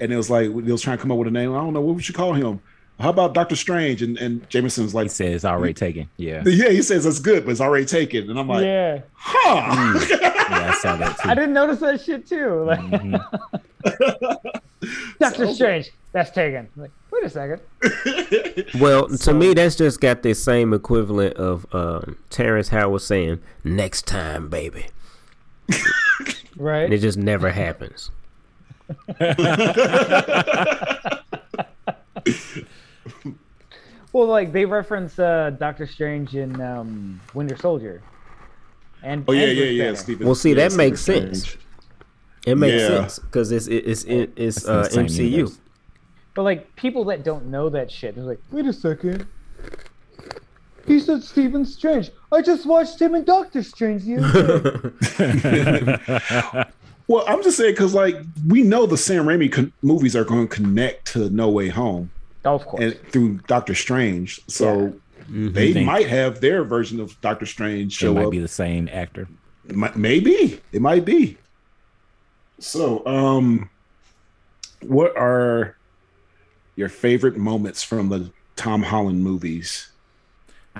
and it was like they was trying to come up with a name. I don't know what we should call him. How about Doctor Strange? And and Jameson was He says it's already taken. Yeah. yeah, he says that's good, but it's already taken. And I'm like, yeah, huh. Yeah, I saw that too. I didn't notice that shit too. Like Mhm. Doctor So- Strange, that's taken. Like, wait a second. Well, to me, that's just got the same equivalent of um, Terrence Howard saying "next time, baby," and Right? it just never happens. Well, like they reference uh, Doctor Strange in um, Winter Soldier. And Oh yeah, and yeah, yeah. Banner. Stephen, Well, see, yeah, that Stephen makes sense. Strange. It makes Yeah. sense because it's it's it's, it's It's uh, MCU. universe. But like people that don't know that shit, they're like, wait a second. He said Stephen Strange. I just watched him in Doctor Strange the other day. Well, I'm just saying because like we know the Sam Raimi con- movies are going to connect to No Way Home oh, of course. and through Doctor Strange, so Mhm. they Think- might have their version of Doctor Strange show It might up. be the same actor. Mi- Maybe it might be. So, um, what are your favorite moments from the Tom Holland movies?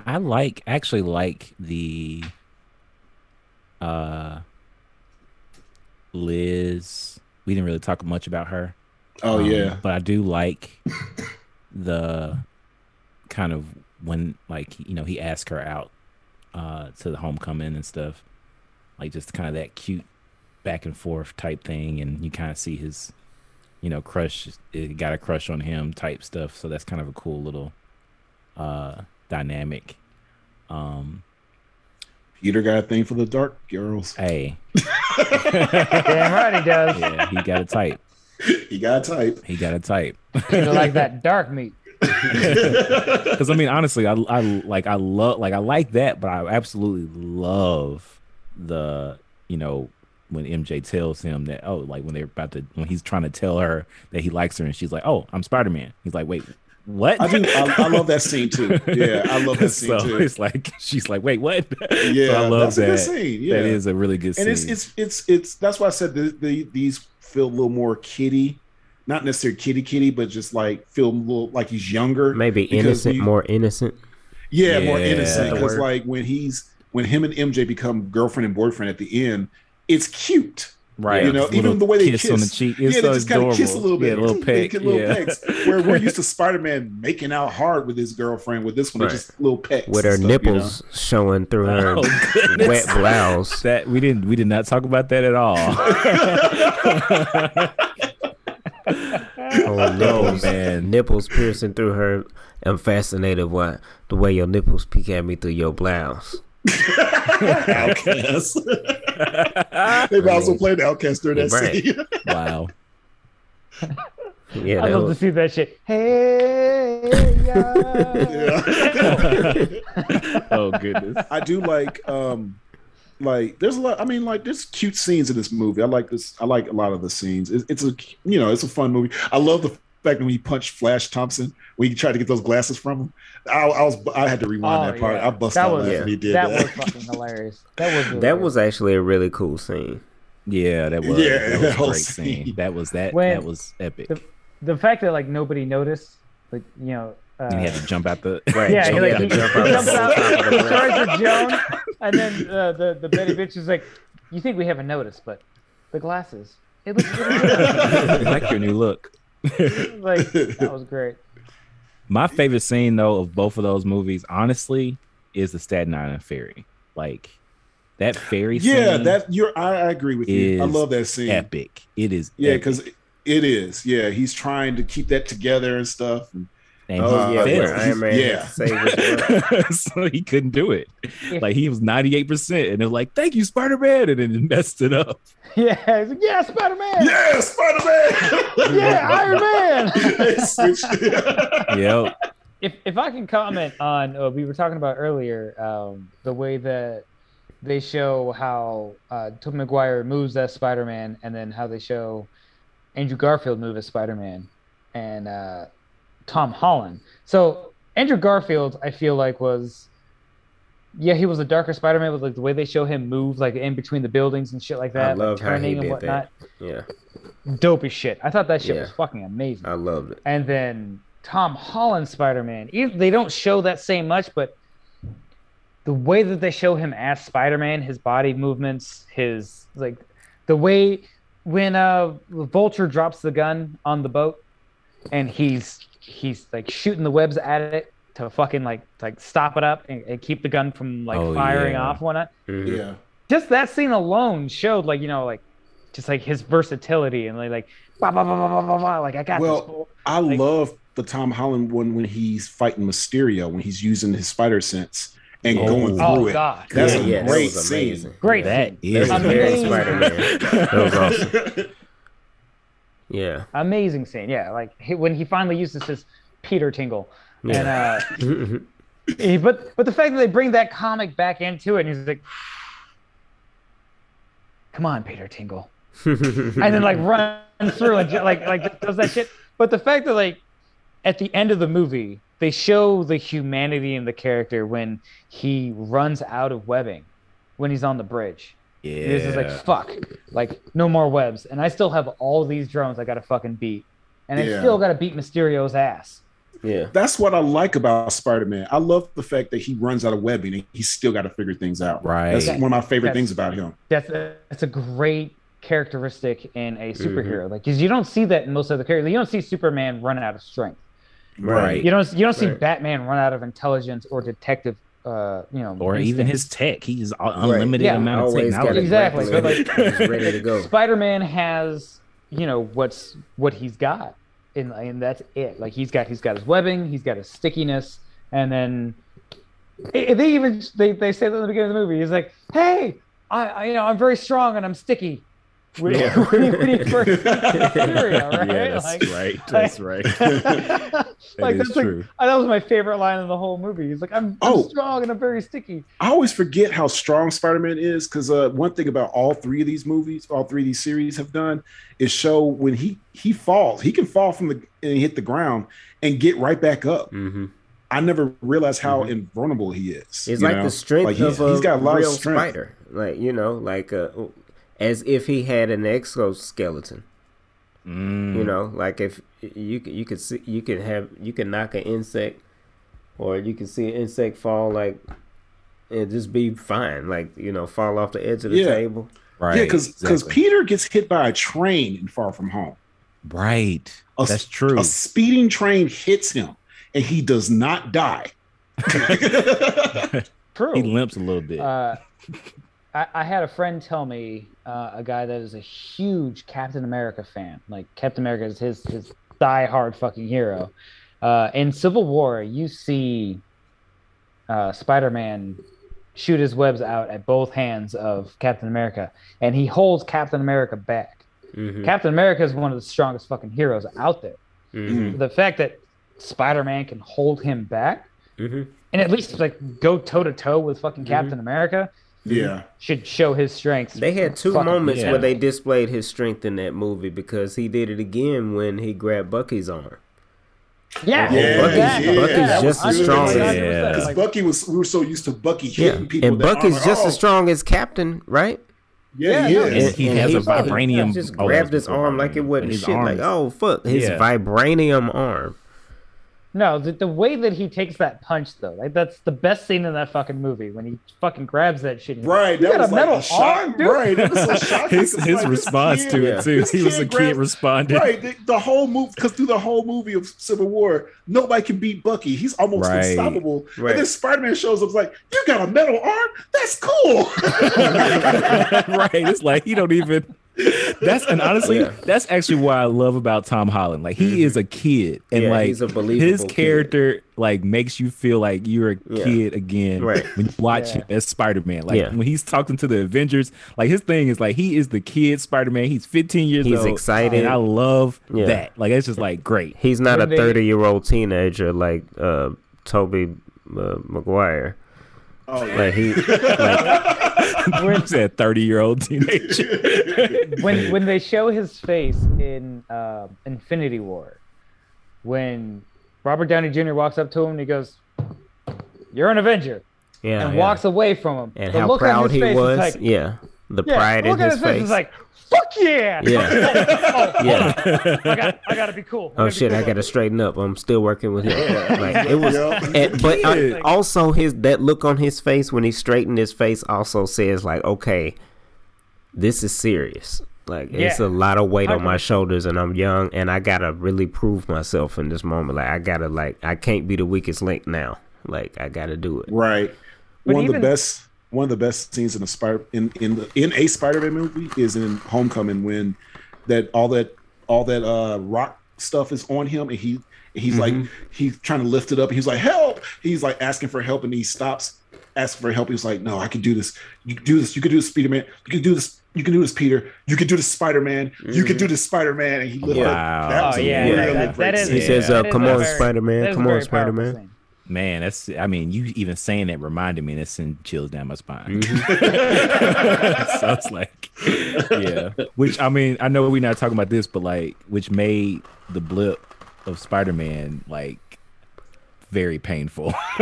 I like actually like the uh Liz. We didn't really talk much about her. Oh Um, yeah, But I do like the kind of when like you know he asked her out uh to the homecoming and stuff. Like just kind of that cute back and forth type thing and you kind of see his you know crush it got a crush on him type stuff. So that's kind of a cool little uh dynamic. Um Peter got a thing for the dark girls. hey, Damn right he does. yeah, he got a type. He got a type. He got a type. People like that dark meat. Because I mean, honestly, I, I like I love like I like that, but I absolutely love the you know when MJ tells him that oh like when they're about to when he's trying to tell her that he likes her and she's like oh I'm Spider Man. He's like wait what? I do. I, I love that scene too. Yeah, I love that scene so too. it's like she's like wait what? Yeah, so I love that's a that. good scene. Yeah, That is a really good scene. and it's it's it's it's that's why I said the, the these feel a little more kitty, not necessarily kitty kitty, but just like feel a little like he's younger. Maybe innocent, we- more innocent. Yeah, more innocent. Because like when he's when him and MJ become girlfriend and boyfriend at the end, it's cute. Right. you know, Little even the way they kiss, kiss. on the cheek. It's yeah, so they just kind of kiss a little bit, Yeah, a little They peck. get little yeah. pecks. Where we're used to Spider Man making out hard with his girlfriend. With this one, Right. it's just little pecks with her stuff, you know? nipples showing through her Oh, wet blouse. That we didn't we did not talk about that at all. Oh, oh no, man. nipples piercing through her. I'm fascinated by the way your nipples peek at me through your blouse. Outcast. They've also played Outcast during that Right. scene. wow. Yeah, I that love to see that shit. Hey, yeah. Yeah. Oh goodness. I do like um like there's a lot I mean like there's cute scenes in this movie. I like this I like a lot of the scenes. It, it's a you know, it's a fun movie. I love the fact that when he punched Flash Thompson when he tried to get those glasses from him. I, I was I had to rewind Oh, that part. yeah. I bust That out was- laughing when he did that that. was fucking hilarious. That was really that was actually a really cool scene. Yeah, that was Yeah, that was that a great scene. scene. That was that When- that was epic. the- the fact that like nobody noticed, like you know. Uh, and he had to jump out the Right. yeah, he, jump like, out he, the he jump out jumps out, top of the Joan, and then uh, the the Betty bitch is like, "You think we haven't noticed, but the glasses, it looks really good." I like your new look. like that was great. My favorite scene though of both of those movies, honestly, is the Staten Island ferry. Like that ferry yeah, scene that you're I, I agree with you. I love that scene. epic. It is Yeah, because It is. Yeah, he's trying to keep that together and stuff. And And Oh he yeah, failed. Iron Man Yeah. had to save his butt. so he couldn't do it. Like he was 98%. And they're like, thank you, Spider-Man. And then he messed it up. Yeah, yeah, Spider Man. yeah, Spider Man. Yeah, Iron Man. Yep. if if I can comment on uh, we were talking about earlier um, the way that they show how uh, Tobey Maguire moves as Spider Man, and then how they show Andrew Garfield move as Spider Man, and uh, Tom Holland. So Andrew Garfield, I feel like was. Yeah, he was a darker Spider-Man, but like the way they show him move, like in between the buildings and shit like I that, like loved how he turning and did whatnot, Yeah, dope as shit. I thought that shit Yeah. was fucking amazing I loved it. and then Tom Holland Spider Man. They don't show that same much, but the way that they show him as Spider Man, his body movements, his like the way when uh Vulture drops the gun on the boat and he's he's like shooting the webs at it to fucking like like stop it up and, and keep the gun from like Oh, firing yeah. off and whatnot. Mhm. yeah. Just that scene alone showed like you know like just like his versatility and like like blah, blah, blah, blah, blah, blah, blah, like I got Well, this. I Like- love the Tom Holland one when he's fighting Mysterio when he's using his spider sense and Oh. going through Oh it. God, That's yeah, a yeah, great that scene. amazing. great. That scene. is That Amazing. Spider-Man. That was awesome. Yeah. amazing scene. Yeah, like he, when he finally uses his Peter Tingle, and uh, he- but but the fact that they bring that comic back into it, and he's like, "Come on, Peter Tingle," and then like runs through and like like does that shit. But the fact that like at the end of the movie they show the humanity in the character when he runs out of webbing when he's on the bridge. Yeah. He's just like, fuck, like no more webs, and I still have all these drones I gotta fucking beat, and I still gotta beat Mysterio's ass. yeah. That's what I like about Spider Man. I love the fact that he runs out of webbing and he's still got to figure things out. Right. That's one of my favorite That's- things about him. That's a, that's a great characteristic in a Mm-hmm. superhero, like because you don't see that in most other characters. You don't see Superman run out of strength. Right. You don't you don't see Right. Batman run out of intelligence or detective. Uh, you know, or even instinct. his tech. He's un- unlimited Yeah. amount of Always got technology. it Exactly, right like- ready to go. Spider-Man has, you know, what's what he's got, and and that's it. Like he's got he's got his webbing, he's got his stickiness, and then they even they, they say that in the beginning of the movie. He's like, "Hey, I, I you know I'm very strong and I'm sticky." When, Yeah. when, when he first meets Mysterio, right? Yeah, that's Like- right. That's right. like is that's like that was my favorite line in the whole movie. He's like, "I'm, I'm Oh. strong and I'm very sticky." I always forget how strong Spider Man is because uh, one thing about all three of these movies, all three of these series have done is show when he he falls, he can fall from the and hit the ground and get right back up. hmm I never realized how invulnerable he is. It's like know? the strength Like, he's- of a he's got a lot of real strength. spider. Like you know, like uh, as if he had an exoskeleton. Mm. You know, like if you could you could see you could have you could knock an insect, or you could see an insect fall like, and just be fine. Like you know, fall off the edge of the Yeah. table. right. yeah, because exactly. Peter gets hit by a train in Far From Home. Right. A, That's true. A speeding train hits him, and he does not die. True. he limps a little bit. Uh, I, I had a friend tell me uh, a guy that is a huge Captain America fan. Like Captain America is his his die-hard fucking hero. Uh, in Civil War, you see uh, Spider-Man shoot his webs out at both hands of Captain America, and he holds Captain America back. hmm Captain America is one of the strongest fucking heroes out there. hmm The fact that Spider-Man can hold him back hmm and at least like go toe to toe with fucking Captain America yeah, should show his strengths. They had two Fucking- moments yeah. where they displayed his strength in that movie because he did it again when he grabbed Bucky's arm. Yeah, Yeah, exactly. yeah. Bucky's that just as strong as- Yeah. because Like, Bucky was we were so used to Bucky Yeah, hitting people. and Bucky's armor. just Oh, as strong as Captain, right? Yeah, Yeah, he no, is. And he has a vibranium- arm. He Just grabbed his arm like it wasn't but his shit. Like, oh fuck, his Yeah. vibranium arm. No, the, the way that he takes that punch though, like that's the best scene in that fucking movie when he fucking grabs that shit. Right, You that got was a like metal a shock. arm, dude? Right, that was so shocking. his 'cause, his like, response kid- to it too. He was a kid kid grabbed- responding. Right, the, the whole movie because through the whole movie of Civil War, nobody can beat Bucky. He's almost Right. unstoppable. Right. And then Spider Man shows up like, "You got a metal arm? That's cool." right. It's like he don't even that's and honestly, Yeah. that's actually what I love about Tom Holland. Like he is a kid, and Yeah, like he's a believable his kid. character like makes you feel like you're a Yeah. kid again Right. when you watch Yeah. him as Spider Man. Like Yeah. when he's talking to the Avengers, like his thing is like he is the kid Spider Man. He's 15 years He's old, excited. and I love Yeah. that. Like it's just like great. He's not When a 30 year old teenager like uh, Tobey uh, Maguire. Oh, yeah. Like he, like, When said 30 year old teenager. when when they show his face in uh, Infinity War, when Robert Downey Jr. walks up to him and he goes, "You're an Avenger," yeah, and yeah. walks away from him, and the how look on proud his he face was. like, yeah, the yeah, pride look in at his his face face. is like, "Fuck yeah!" Yeah. oh, yeah. I got I gotta be cool. Oh shit! I gotta straighten up. I'm still working with him. Like it was, Yup. and, but uh, Kid. also his that look on his face when he straightened his face also says like, okay, this is serious. Like it's a lot of weight on my shoulders, and I'm young, and I gotta really prove myself in this moment. Like I gotta like I can't be the weakest link now. Like I gotta do it. Right. But one of the best one of the best scenes in a spider in in the in a Spider-Man movie is in Homecoming when that all that all that uh rock stuff is on him and he he's like he's trying to lift it up. He's like help. He's like asking for help and he stops asking for help. He's like no, I can do this. You can do this. You can do this, Spider-Man. You can do this. You can do this, Peter. You can do this, Spider-Man. You can do this, Spider-Man. And he lifted Wow. up. That was Oh a yeah, really that- that, great that is. scene. He says, that uh, "Come on, very- Spider-Man. that is a Come on, very Spider-Man." Scene. Man, that's I mean, you even saying that reminded me, and that sent chills down my spine. Mm-hmm. so it's like, yeah. Which I mean, I know we're not talking about this, but like, which made the blip of Spider Man like very painful.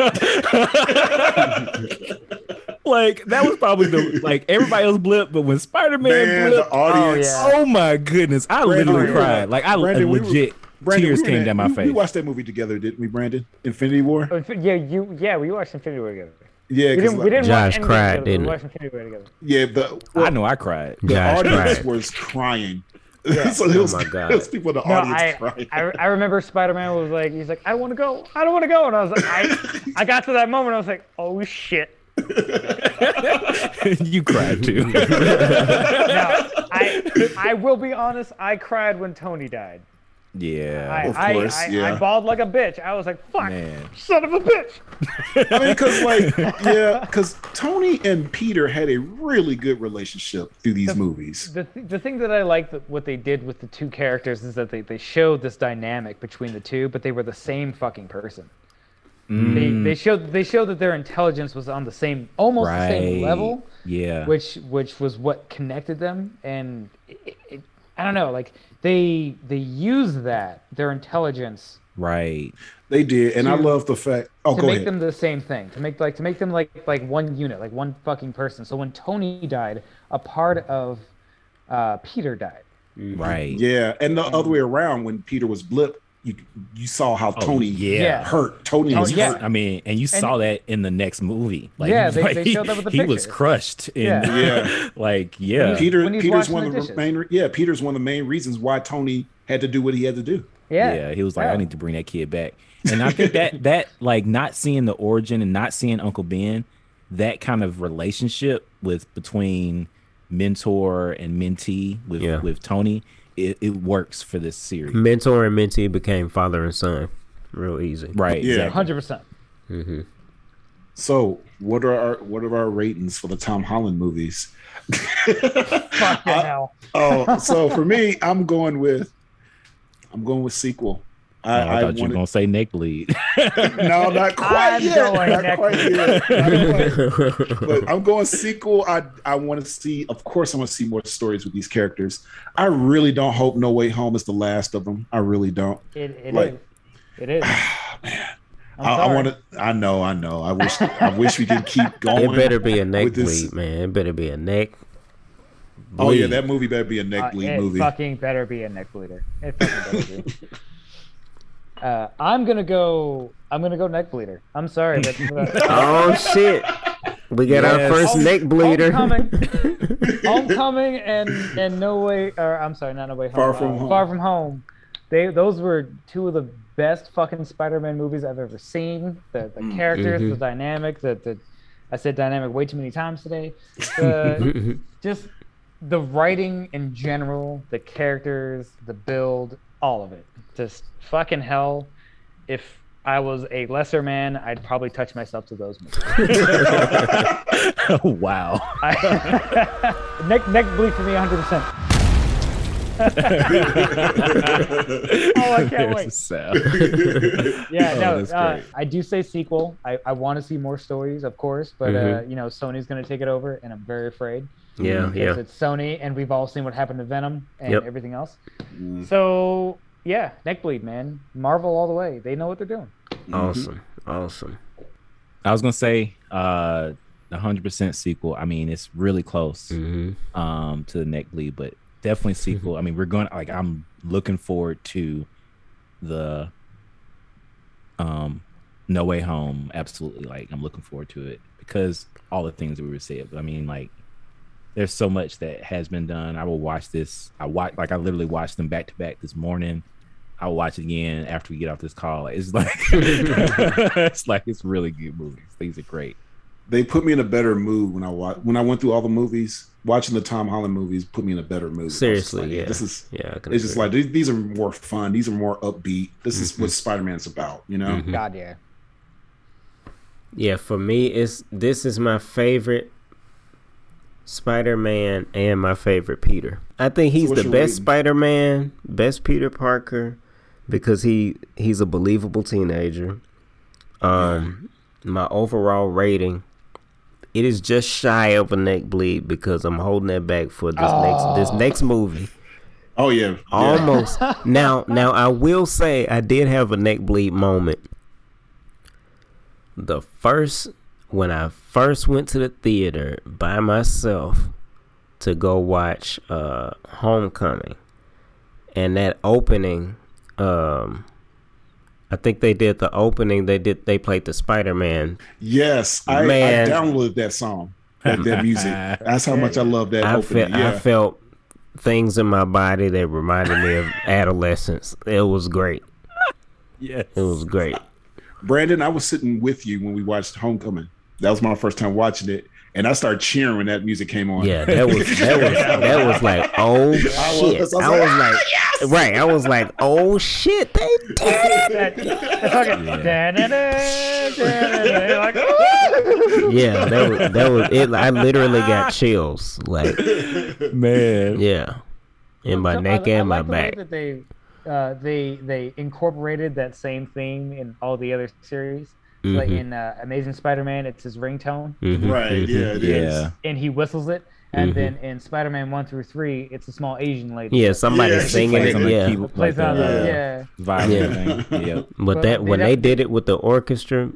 like that was probably the like everybody else blip, but when Spider Man Man, blipped, the audience. Oh, oh my goodness, I Brandon, literally cried. Like I Brandon, we were- legit Brandon, tears we came in- down my we, face. We watched that movie together, didn't we, Brandon? Infinity War. Oh, Yeah, you. Yeah, we watched Infinity War together. Yeah, We 'cause didn't. We didn't Josh watch Endgame cried, together, didn't we he? watched Infinity War together. yeah, the I know I cried. the Josh audience cried. was crying. Yeah. so there was, Oh my God. there was people in the No, audience I, crying. I I remember Spider Man was like, he's like, I don't want to go, I don't want to go, and I was like, I I got to that moment, I was like, oh shit. you cried too. Now I I will be honest, I cried when Tony died. Yeah. I, Of course, I, yeah. I bawled like a bitch. I was like, fuck, Man. son of a bitch. I mean, because like, yeah, because Tony and Peter had a really good relationship through these movies. The, the thing that I like that what they did with the two characters is that they, they showed this dynamic between the two, but they were the same fucking person. They, mm. they showed they showed that their intelligence was on the same almost the same level. Yeah. which which was what connected them and it, it, i don't know like they they use that their intelligence right. They did, and I love the fact. Oh, to go make ahead. them the same thing to make like to make them like like one unit like one fucking person so when tony died a part of uh peter died Right. yeah, and the other way around, when Peter was blip, you you saw how Oh, Tony yeah. Yeah. hurt. Tony Oh, was yeah. hurt. I mean, and you saw that in the next movie. Like, Yeah, he was they- like, they he, showed that with the he was crushed. In, Yeah. Yeah. like, yeah. Peter when Peter's one of the dishes. main. Yeah, Peter's one of the main reasons why Tony had to do what he had to do. yeah yeah, he was like, Yeah. I need to bring that kid back. And I think that that like not seeing the origin and not seeing Uncle Ben, that kind of relationship with between mentor and mentee with Yeah. with Tony, it, it works for this series. Mentor and mentee became father and son, real easy. Right. Yeah. Exactly. 100% mm-hmm. So, what are our what are our ratings for the Tom Holland movies? fuck the hell Oh, so for me, I'm going with I'm going with sequel. I, I, I, thought you were gonna say neck bleed. no, not quite I'm yet. going Not next quite yet. Not quite. but I'm going sequel. I I want to see. Of course, I want to see more stories with these characters. I really don't hope No Way Home is the last of them. I really don't. it, it Like- is. it is I'm I, I want to. I know. I know. I wish. I wish we could keep going. it better be a neck with this- bleed, man. It better be a neck. Oh yeah, that movie better be a neck Uh, bleed it movie. fucking better be a neck bleeder. It fucking better be. Uh, I'm gonna go. I'm gonna go neck bleeder. I'm sorry, but uh, Oh shit! We got our first Home- neck bleeder. Homecoming, Homecoming, and and No Way. Or I'm sorry, not No Way Home. Far From uh, Home. Far from Home. They those were two of the best fucking Spider-Man movies I've ever seen. The the Mm. characters, Mhm. the dynamic, the the. I said dynamic way too many times today. The, just the writing in general, the characters, the build, all of it. Just fucking hell. If I was a lesser man, I'd probably touch myself to those movies. wow. I, neck neck bleed for me 100%. oh, I can't wait. yeah, Oh, no, that's uh. I do say sequel. I, I want to see more stories, of course, but uh, Mhm. you know, Sony's going to take it over, and I'm very afraid. Yeah, because yeah. It's Sony, and we've all seen what happened to Venom and Yep. everything else. Mm. So yeah, neck bleed, man. Marvel all the way. They know what they're doing. Awesome. Awesome. I was gonna say uh the hundred percent sequel. I mean, it's really close hmm um to the neck bleed, but definitely sequel. I mean, we're going like I'm looking forward to the um No Way Home. Absolutely, like I'm looking forward to it because all the things that we were saying. But I mean, like there's so much that has been done. I will watch this. I watch like I literally watched them back to back this morning. I'll watch it again after we get off this call. It's like it's like it's really good movies. These are great. They put me in a better mood when I watch when I went through all the movies. Watching the Tom Holland movies put me in a better mood. I was just Seriously, like, yeah. This is Yeah, I can it's just like these, these are more fun. These are more upbeat. This is what Spider Man's about. You know. Mhm. God yeah. Yeah, for me, it's this is my favorite Spider-Man and my favorite Peter. I think he's what the best? Spider-Man, best Peter Parker, because he he's a believable teenager. Um, my overall rating, it is just shy of a neck bleed because I'm holding that back for this next this next movie. Oh yeah. yeah. Almost. now, now I will say I did have a neck bleed moment. The first when I first went to the theater by myself to go watch uh Homecoming. And that opening um I think they did the opening. They did. They played the Spider Man. Yes, I, I downloaded that song, that, that music. That's how much I love that I opening. felt. yeah. I felt things in my body that reminded me of adolescence. It was great. Yes. It was great. Brandon, I was sitting with you when we watched Homecoming. That was my first time watching it, and I started cheering when that music came on. Yeah, that was that was that was like oh shit. I was, I was like, like, right. I was like oh shit. They did it. That, that fucking Yeah. Yeah, that was that was it. I literally got chills. Like Man. yeah, in my So neck I, I and my like back. That they, uh, they they incorporated that same theme in all the other series. So, Like in uh, Amazing Spider-Man, it's his ringtone, Mhm, Right, yeah, it is. Yeah. and he whistles it. And Mhm. then in Spider-Man one through three, it's a small Asian lady. Yeah, somebody Yeah, singing plays it. on Yeah, key- Plays like on the, the- yeah. violin thing. Yep. but But that they when they did it with the orchestra,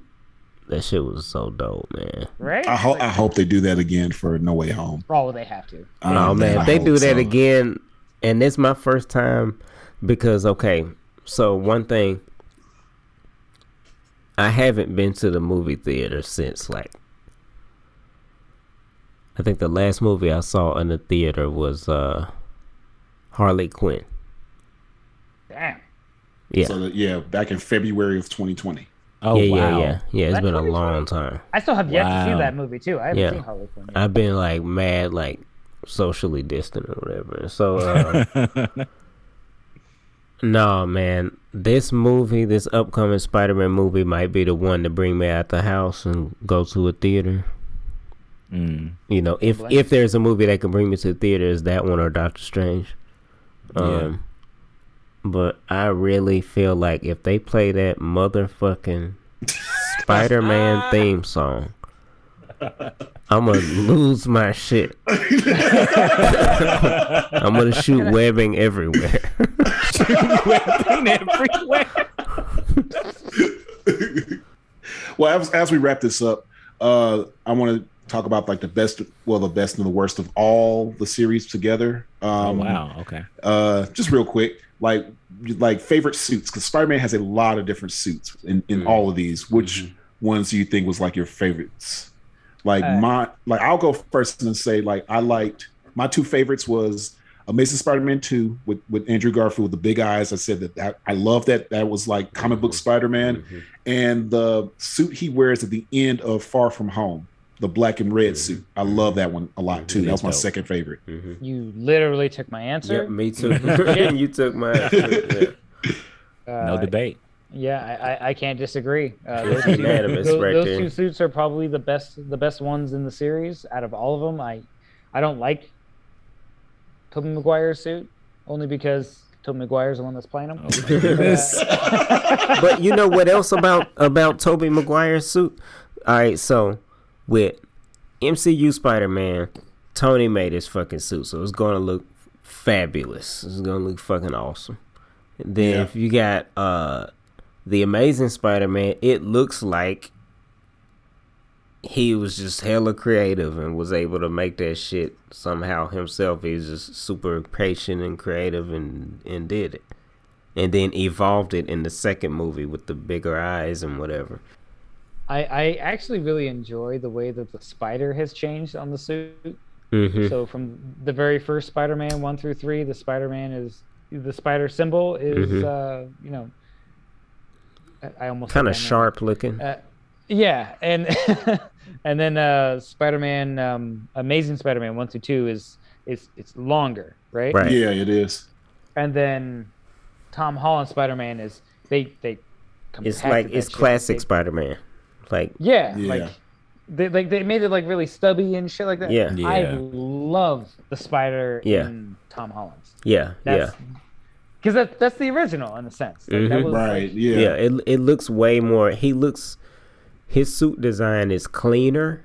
that shit was so dope, man. Right? I hope Like, I hope they do that again for No Way Home. oh, they have to. Oh man, if they do that so. again, and it's my first time because okay, so one thing I haven't been to the movie theater since like I think the last movie I saw in the theater was uh Harley Quinn. Damn. Yeah. So that, yeah, back in February of 2020. Oh yeah, wow. yeah, yeah, yeah. It's That been a long time. I still have yet to see that movie too. I haven't Yeah. seen Harley Quinn. Yet. I've been like mad, like socially distant or whatever. So, uh, no, man, this movie, this upcoming Spider-Man movie, might be the one to bring me out the house and go to a theater. Mm. You know, if blame if there's a movie that can bring me to the theater, is that one or Doctor Strange? Yeah. Um, but I really feel like if they play that motherfucking Spider-Man theme song. I'm gonna lose my shit. I'm gonna shoot webbing everywhere. well, as, as we wrap this up, uh, I want to talk about like the best, well, the best and the worst of all the series together. Oh Um, wow. Okay. uh just real quick like like favorite suits because spider-man has a lot of different suits in, in Mm. all of these which ones do you think was like your favorites like Uh, my like i'll go first and say like i liked my two favorites was amazing spider-man 2 with with andrew garfield with the big eyes i said that, that i love that that was like comic book spider-man and the suit he wears at the end of far from home the black and red suit. I love that one a lot too. Really That was my second favorite. You literally took my answer. Yep, me too. and you took my. Yeah. No Uh, debate. Yeah, I, I, I can't disagree. Uh, those two, those, right those two suits are probably the best the best ones in the series out of all of them. I I don't like Tobey Maguire's suit only because Tobey Maguire's the one that's playing him. Oh but you know what else about about Tobey Maguire's suit? All right, so with MCU Spider Man, Tony made his fucking suit, so it's gonna look fabulous. It's gonna look fucking awesome. Then Yeah. if you got uh the Amazing Spider Man, it looks like he was just hella creative and was able to make that shit somehow himself. He's just super patient and creative and and did it and then evolved it in the second movie with the bigger eyes and whatever. I, I actually really enjoy the way that the spider has changed on the suit. Mm-hmm. So from the very first Spider-Man one through three, the Spider-Man is the spider symbol is Mhm. uh, you know I, I almost kind of sharp looking. Uh, yeah, and and then uh, Spider-Man, um, Amazing Spider-Man one through two is is it's longer, right? Right. Yeah, it is. And then Tom Holland Spider-Man is they they. it's like it's shit. classic They- Spider Man. Like Yeah, Yeah. like they like they made it like really stubby and shit like that. Yeah. Yeah. I love the spider Yeah. in Tom Holland's. yeah, That's, yeah, Because that that's the original in a sense. Like, that Mhm. was, Right. like- Yeah. yeah. It it looks way more. He looks. His suit design is cleaner,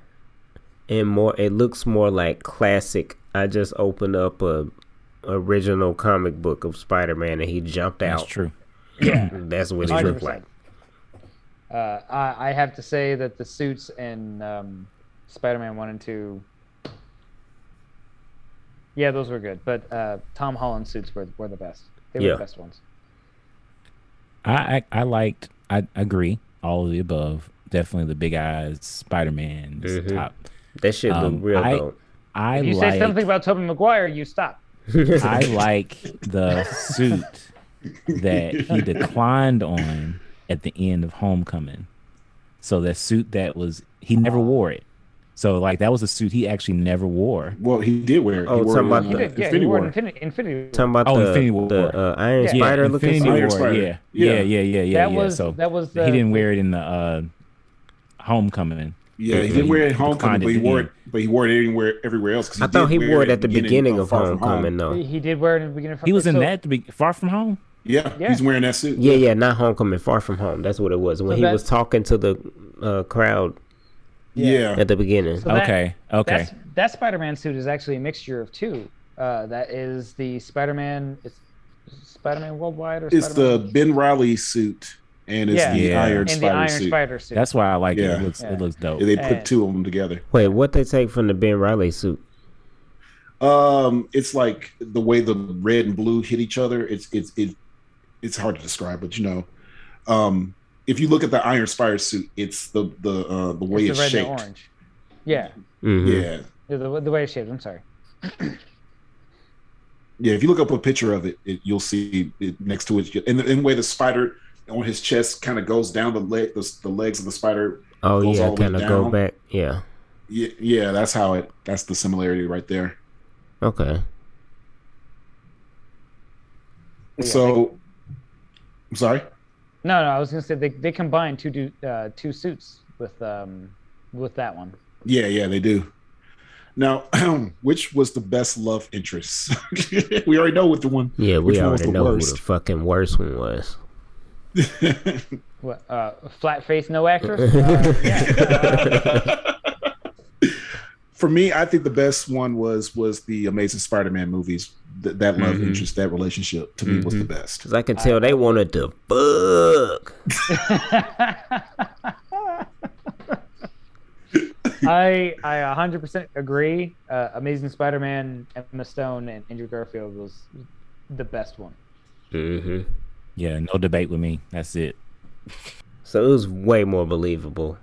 and more. It looks more like classic. I just opened up a original comic book of Spider Man, and he jumped out. That's out. true. yeah. That's what he looked like. Uh, I, I have to say that the suits in um, Spider-Man One and Two, yeah, those were good. But uh, Tom Holland suits were, were the best. They were Yeah. the best ones. I, I I liked. I agree. All of the above. Definitely the big eyes. Spider Man is Mhm. top. That shit Um, looked real I- dope. I If you like. say something about Tobey Maguire, you stop. I like the suit that he declined on at the end of Homecoming. So that suit that was he never wore it. So like that was a suit he actually never wore. Well, he did wear it. Oh, he wore talking it about in, He did, yeah, he Infinity wore War. Infinity, Infinity War. Talking about Oh, the, Infinity War. the uh, Iron Yeah. Spider looking Infinity War, Spider. yeah. Yeah. yeah, yeah, yeah, yeah, that yeah. was so that was the, he didn't wear it in the uh, Homecoming. Yeah, he didn't wear it Homecoming, but he wore it. But he wore it anywhere, everywhere else. 'cause I thought he wear wore it at the beginning of Far From Home. Homecoming, though. He, he did wear it in the beginning. Of Homecoming. He was in so- that to be far from home. Yeah, Yeah. he's wearing that suit. Yeah, yeah, not Homecoming, Far From Home. That's what it was. When So he was talking to the uh, crowd yeah. at the beginning. So that- okay, okay. That Spider-Man suit is actually a mixture of two. Uh, that is the Spider-Man. It's Spider-Man Worldwide or It's the Spider-Man? Ben Reilly suit, and it's Yeah. the Yeah. Iron and the Spider Iron suit. Spider suit. That's why I like it. Yeah. It looks Yeah. it looks dope. They put And- two of them together. Wait, what they take from the Ben Reilly suit? Um, it's like the way the red and blue hit each other. It's it's it, it's hard to describe, but you know, um, if you look at the Iron Spider suit, it's the the uh, the way it's it's, the red and shaped. orange. Yeah, Mhm. Yeah, Yeah, the, the way it's shaped. I'm sorry. yeah. If you look up a picture of it, it you'll see it next to it, and the, and the way the spider on his chest kind of goes down the leg, the, the legs of the spider. Oh Goes yeah, all the way kind of go down. back. Yeah. Yeah, yeah. That's how it. That's the similarity right there. Okay. Yeah, so, I'm sorry. No, no, I was gonna say they, they combine two do, uh, two suits with um with that one. Yeah, yeah, they do. Now, which was the best love interest? we already know what the one. Yeah, we Which one was already the know who worst? the fucking worst one was. What? Uh, flat face, no actress. Uh, yeah. For me, I think the best one was was the Amazing Spider-Man movies. Th- that love Mhm. interest, that relationship, to me was the best. Cause I can tell they wanted to fuck. I I 100% agree. Uh, Amazing Spider-Man, Emma Stone, and Andrew Garfield was the best one. hmm Yeah, no debate with me. That's it. So it was way more believable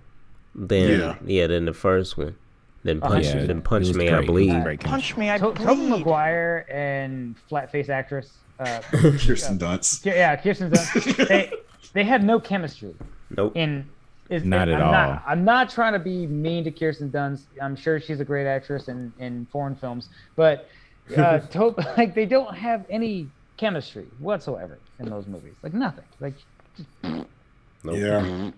than Yeah. yeah, than the first one. Than Oh, punch yeah, than it punch me, great. I It was bleed. great chemistry. me, I To- Tobey Maguire and flat face actress. Uh, Kirsten Dunst. yeah, Kirsten Dunst. They they had no chemistry Nope. in Is, Not at I'm all. Not, I'm not trying to be mean to Kirsten Dunst. I'm sure she's a great actress in, in foreign films, but uh, to, like they don't have any chemistry whatsoever in those movies. Like nothing. Like Nope. Yeah.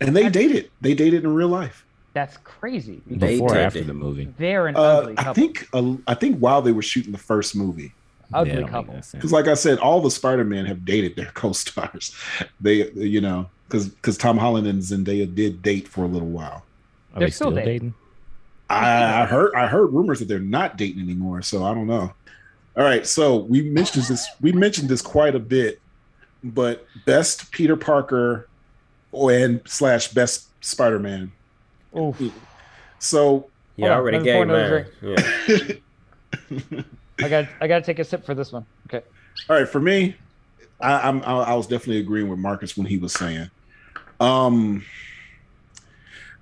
And they dated. They dated in real life. that's crazy. They Before or after the movie. They're an Uh, ugly I think. Uh, I think while they were shooting the first movie, Yeah, ugly it couple. because like I said, all the Spider-Man have dated their co-stars. They, you know, because because Tom Holland and Zendaya did date for a little while. Are They're they still still dating. dating? I, I heard I heard rumors that they're not dating anymore, so I don't know. All right, so we mentioned this we mentioned this quite a bit, but best Peter Parker or and slash best Spider Man. Oof. So You Hold on, already let me pour gave another. Yeah. I got I got to take a sip for this one. Okay. all right, for me, I, I'm I, I was definitely agreeing with Marcus when he was saying. Um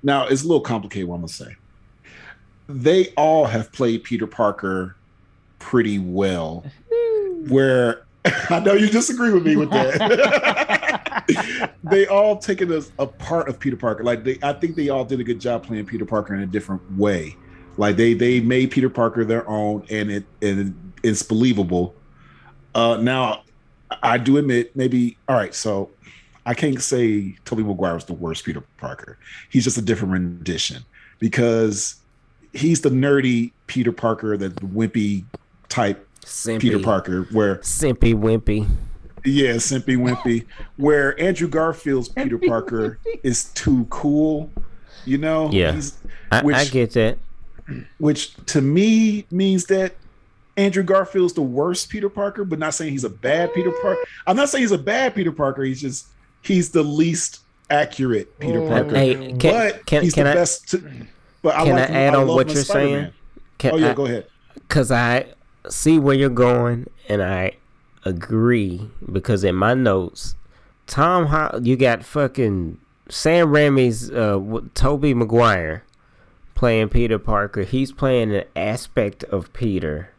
now it's a little complicated what I'm gonna say. They all have played Peter Parker pretty well. where I know you disagree with me with that. they all taken a, a part of Peter Parker. Like they, I think they all did a good job playing Peter Parker in a different way. Like they they made Peter Parker their own, and it and it's believable. Uh, now, I do admit, maybe all right. So I can't say Tobey Maguire was the worst Peter Parker. He's just a different rendition because he's the nerdy Peter Parker, that the wimpy type Simpy. Peter Parker, where Simpy Wimpy. yeah, Simpy Wimpy, where Andrew Garfield's Peter Parker is too cool, you know? Yeah. He's, I, I get that. which to me means that Andrew Garfield's the worst Peter Parker, but not saying he's a bad Peter Parker. I'm not saying he's a bad Peter Parker. He's just he's the least accurate Peter Oh. Parker. Hey, can, but can, he's can the I best. To, but I can like I him- add on love what you're Spider-Man. saying? Can Oh yeah, I, go ahead. Cause I see where you're going, and I agree because in my notes, Tom, Ho- you got fucking Sam Raimi's uh, Tobey Maguire playing Peter Parker. He's playing an aspect of Peter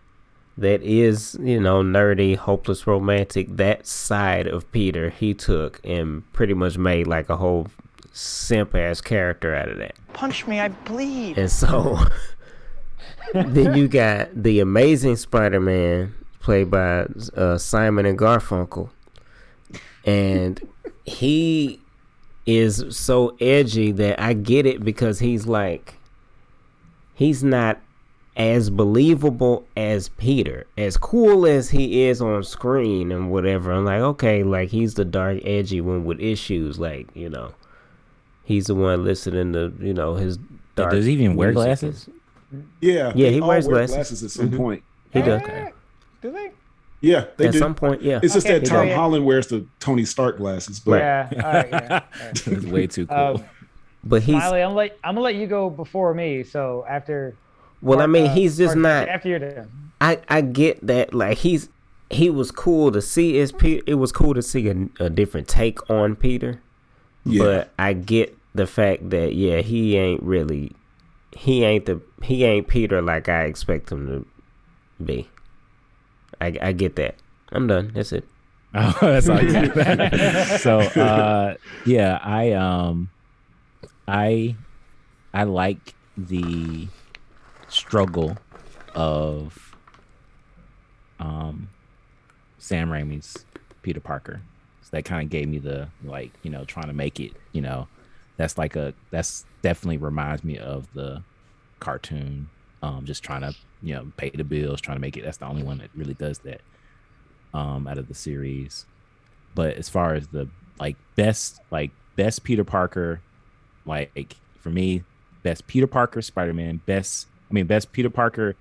that is, you know, nerdy, hopeless, romantic. That side of Peter he took and pretty much made like a whole simp ass character out of that. Punch me, I bleed. And so then you got the amazing Spider-Man played by uh, Simon and Garfunkel, and he is so edgy that I get it because he's like he's not as believable as Peter, as cool as he is on screen and whatever. I'm like, okay, like he's the dark, edgy one with issues, like you know, he's the one listening to you know his dark. Does he even wear glasses? And- Yeah, Yeah, he wears wear glasses. at some Mhm. point. He does. Do they? Yeah, they do. At do. some point, yeah. It's just Okay, that Tom yeah. Holland wears the Tony Stark glasses, but Yeah. All right. Yeah. All right. it's way too cool. Um, But he's Smiley, I'm let I'm gonna let you go before me. So after. well. I mean, uh, he's just or not. After you're done. I I get that. Like he's he was cool to see as Peter. It was cool to see a, a different take on Peter. yeah, But I get the fact that yeah, he ain't really. He ain't the he ain't Peter like I expect him to be. I I get that. I'm done. That's it. Oh, that's all you so uh yeah, I um I I like the struggle of um Sam Raimi's Peter Parker. So that kind of gave me the like, you know, trying to make it, you know, that's like a that's definitely reminds me of the cartoon. Um just trying to, you know, pay the bills, trying to make it. That's the only one that really does that um out of the series. But as far as the like best like best Peter Parker, like for me, best Peter Parker, Spider Man, best I mean best Peter Parker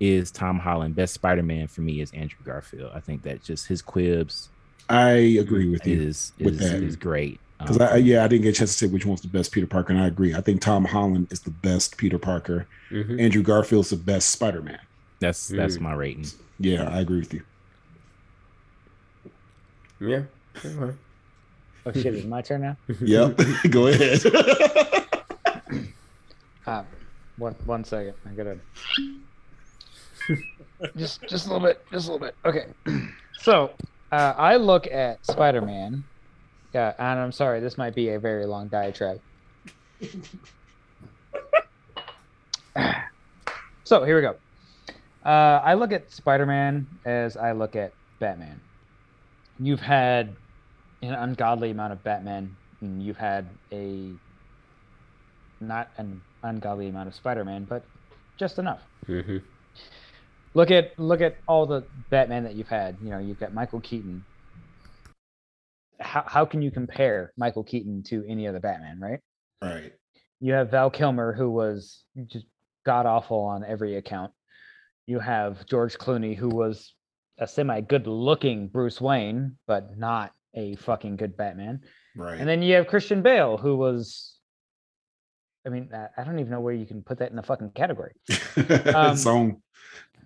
is Tom Holland. Best Spider Man for me is Andrew Garfield. I think that just his quibs I agree with you is with is, that. is great. Because Um, I yeah I didn't get a chance to say which one's the best Peter Parker, and I agree. I think Tom Holland is the best Peter Parker. Mm-hmm. Andrew Garfield's the best Spider Man. that's that's Mm. my rating. Yeah, I agree with you. Yeah. Oh shit! Is my turn now? Yep, go ahead. Um, one one second. I gotta just just a little bit, just a little bit. Okay. So uh, I look at Spider-Man, Yeah, and I'm sorry, this might be a very long diatribe. so here we go. Uh, I look at Spider-Man as I look at Batman. You've had an ungodly amount of Batman, and you've had a not an ungodly amount of Spider-Man, but just enough. Mm-hmm. Look at look at all the Batman that you've had. You know, you've got Michael Keaton. How how can you compare Michael Keaton to any other Batman, right? Right. You have Val Kilmer, who was just god awful on every account. You have George Clooney, who was a semi good looking Bruce Wayne, but not a fucking good Batman. Right. And then you have Christian Bale, who was, I mean, I- don't even know where you can put that in a fucking category. um, its own.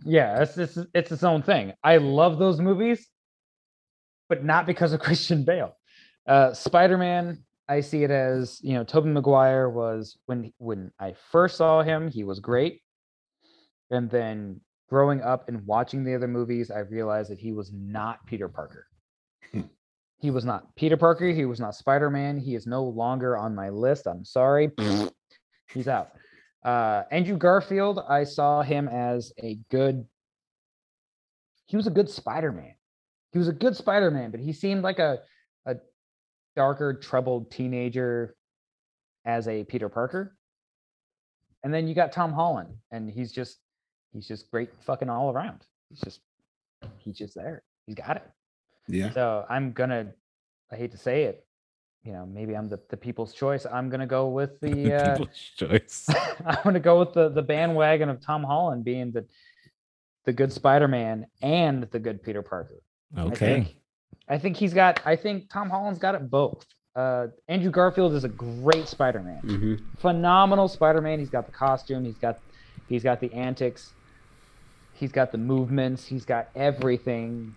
Yeah, it's it's it's its own thing. I love those movies, but not because of Christian Bale. Uh, Spider Man, I see it as you know, Tobey Maguire was when when I first saw him, he was great, and then growing up and watching the other movies, I realized that he was not Peter Parker. Hmm. he was not Peter Parker. He was not Spider Man. He is no longer on my list. I'm sorry. He's out. Uh, Andrew Garfield, I saw him as a good. He was a good Spider-Man. He was a good Spider-Man, but he seemed like a a darker, troubled teenager as a Peter Parker. And then you got Tom Holland, and he's just he's just great fucking all around. He's just he's just there. He's got it. Yeah. So I'm gonna, I hate to say it, you know, maybe I'm the, the people's choice. I'm gonna go with the uh, People's choice. I'm gonna go with the the bandwagon of Tom Holland being the the good Spider-Man and the good Peter Parker. I Okay. think, I think he's got. I think Tom Holland's got it both. Uh, Andrew Garfield is a great Spider-Man, Mm-hmm. phenomenal Spider-Man. He's got the costume. He's got he's got the antics. He's got the movements. He's got everything.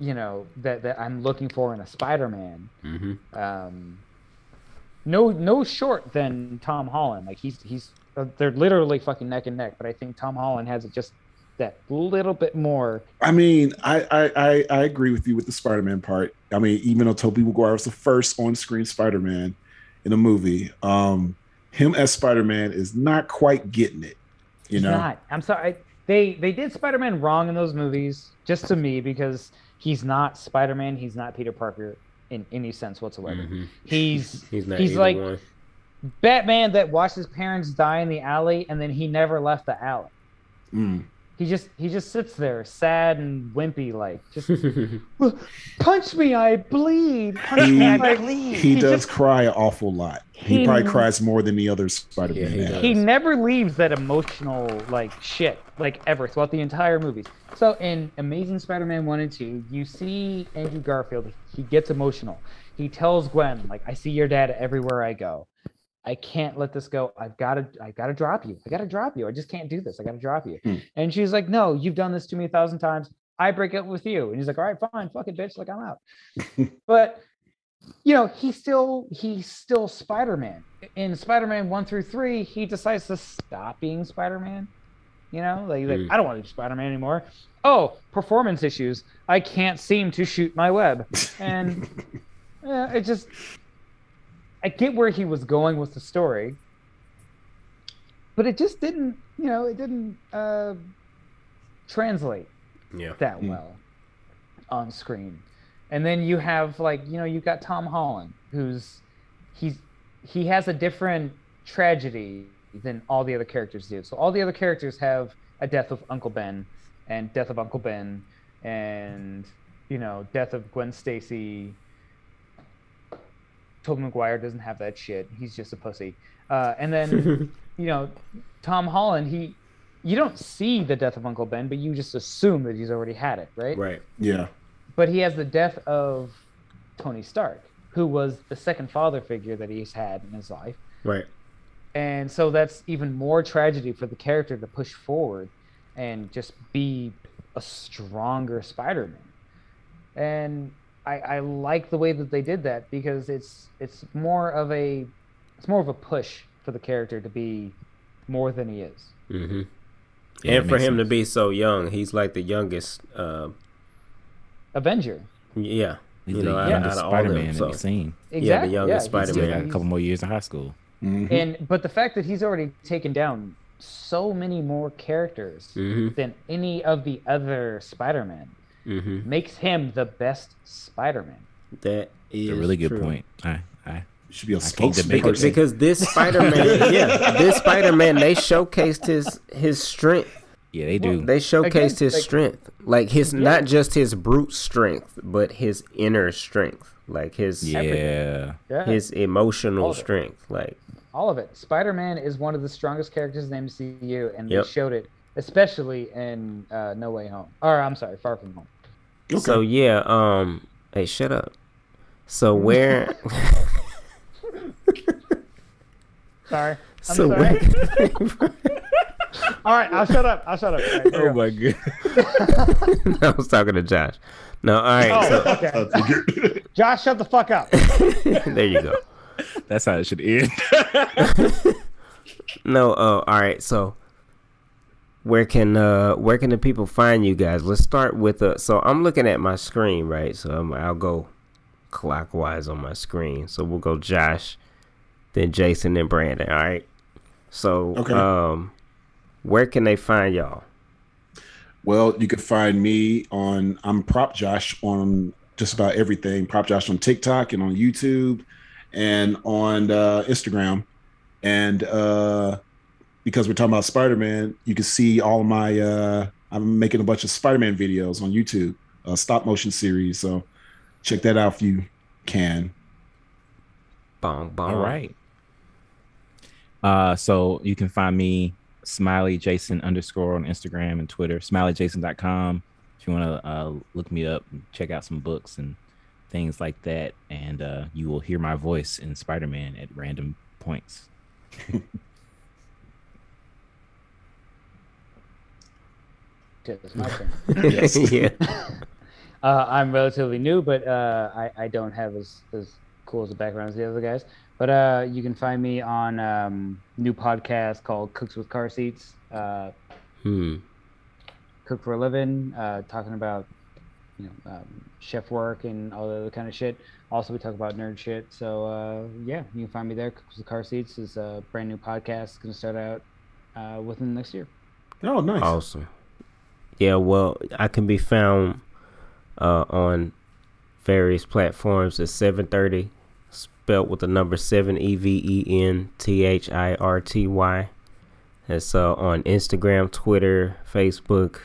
You know that that I'm looking for in a Spider-Man Mm-hmm. um, no no short than Tom Holland. Like he's he's uh, they're literally fucking neck and neck. But I think Tom Holland has it just that little bit more. I mean, I, I I I agree with you with the Spider-Man part. I mean, even though Tobey Maguire was the first on-screen Spider-Man in a movie, um, him as Spider-Man is not quite getting it. You he's know, not. I'm sorry. They they did Spider-Man wrong in those movies, just to me, because he's not Spider-Man. He's not Peter Parker in any sense whatsoever. Mm-hmm. He's He's not. He's like- one. Batman that watched his parents die in the alley, and then he never left the alley. Mm. He just he just sits there, sad and wimpy, like just punch me, I bleed. Punch He- me, I bleed. he does just- cry an awful lot. He, He- probably cries more than the other Spider-Man. Yeah, he he never leaves that emotional like shit like ever throughout the entire movies. So in Amazing Spider-Man one and two, you see Andrew Garfield. He gets emotional. He tells Gwen like, "I see your dad everywhere I go. I can't let this go. I've got to. I got to drop you. I got to drop you. I just can't do this. I got to drop you." Hmm. And she's like, "No, you've done this to me a thousand times. I break up with you." And he's like, "All right, fine, fuck it, bitch. Like I'm out." but you know, he's still he's still Spider-Man. In Spider-Man one through three, he decides to stop being Spider-Man. You know, like, like Mm. I don't want to be Spider-Man anymore. Oh, performance issues. I can't seem to shoot my web. And yeah, it just I get where he was going with the story. But it just didn't, you know, it didn't uh translate yeah. that Mm. well on screen. And then you have like, you know, you've got Tom Holland, who's he's he has a different tragedy than all the other characters do. So all the other characters have a death of Uncle Ben and death of Uncle Ben and you know, death of Gwen Stacy. Tobey Maguire doesn't have that shit. He's just a pussy. Uh, and then you know, Tom Holland, he you don't see the death of Uncle Ben, but you just assume that he's already had it, right? right. Yeah. But he has the death of Tony Stark, who was the second father figure that he's had in his life. Right. And so that's even more tragedy for the character to push forward and just be a stronger Spider-Man. And I, I like the way that they did that because it's it's more of a it's more of a push for the character to be more than he is. Mm-hmm. Yeah, and for makes him to be so young, he's like the youngest. Uh, Avenger. yeah. He's You know, out- youngest out of Spider-Man so. that we've seen. Exactly. youngest he's- Spider-Man. Still got a couple more years in high school. Mhm. And but the fact that he's already taken down so many more characters Mhm. than any of the other Spider-Man Mhm. makes him the best Spider-Man. That is It's a really good true. point. I, I, should be a can't debate Because, because this Spider-Man, yeah, this Spider-Man, they showcased his his strength. yeah, they do. They showcased Again, his like- strength, like his Yeah. not just his brute strength, but his inner strength, like his yeah, Yeah, his all emotional of strength. Like all of it. Spider-Man is one of the strongest characters in the MCU, and Yep. they showed it, especially in uh, No Way Home. Or I'm sorry, Far From Home. Okay. so, yeah. Um, hey, shut up. So where? Sorry. I'm so sorry. where? All right, I'll shut up. I'll shut up. All right, there Oh my god. I was talking to Josh. No, all right. Oh, So okay. Josh, shut the fuck up. there you go. That's how it should end. No, uh, all right. So, where can uh, where can the people find you guys? Let's start with uh. So I'm looking at my screen, right? So I'm, I'll go clockwise on my screen. So we'll go Josh, then Jason, then Brandon. All right. So, Okay. um, where can they find y'all? Well, you can find me on I'm Prop Josh on just about everything. Prop Josh on TikTok and on YouTube and on uh, Instagram. And uh, because we're talking about Spider Man, you can see all of my. Uh, I'm making a bunch of Spider Man videos on YouTube, a stop motion series. So check that out if you can. Bong bong. All right. Uh, so you can find me smiley jason underscore on Instagram and Twitter, smileyjason.com. If you want to uh, look me up and check out some books and things like that, and uh, you will hear my voice in Spider Man at random points. Shit, it's my turn. Yes. yeah. Uh, I'm relatively new, but uh, I, I don't have as, as cool as a background as the other guys. But uh, you can find me on um, new podcast called Cooks with Car Seats. Uh, Hmm. cook for a living, uh, talking about you know um, chef work and all the other kind of shit. Also, we talk about nerd shit. So uh, yeah, you can find me there. Cooks with Car Seats is a brand new podcast. It's gonna start out uh, within the next year. Oh, nice. Awesome. Yeah, well, I can be found uh, on various platforms at 730, spelled with the number 7 E V E N T H I R T Y. That's uh, on Instagram, Twitter, Facebook,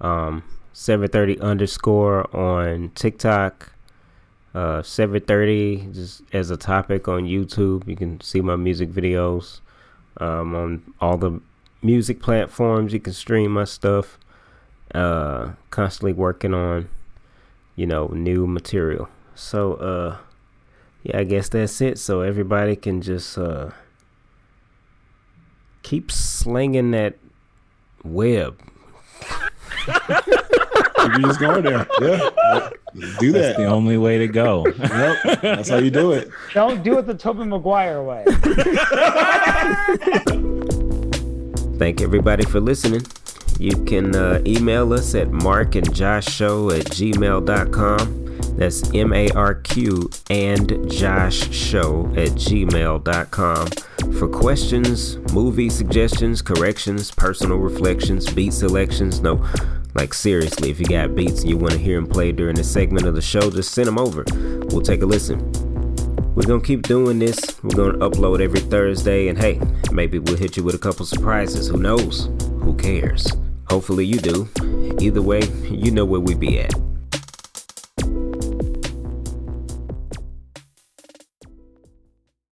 um, 730 underscore on TikTok, uh, 730 just as a topic on YouTube. You can see my music videos um, on all the music platforms. You can stream my stuff. Uh, constantly working on, you know, new material. So, uh, yeah, I guess that's it. So everybody can just uh keep slinging that web. You just go in there. Yeah. Do that. That's that. the only way to go. Yep. That's how you do it. Don't do it the Tobey Maguire way. Thank everybody for listening. You can uh, email us at marqandjoshshow at gmail.com. That's M A R Q and Josh Show at gmail.com for questions, movie suggestions, corrections, personal reflections, beat selections. No, like seriously, if you got beats and you want to hear them played during a segment of the show, just send them over. We'll take a listen. We're gonna keep doing this. We're gonna upload every Thursday, and hey, maybe we'll hit you with a couple surprises. Who knows? Who cares? Hopefully you do. Either way, you know where we be at.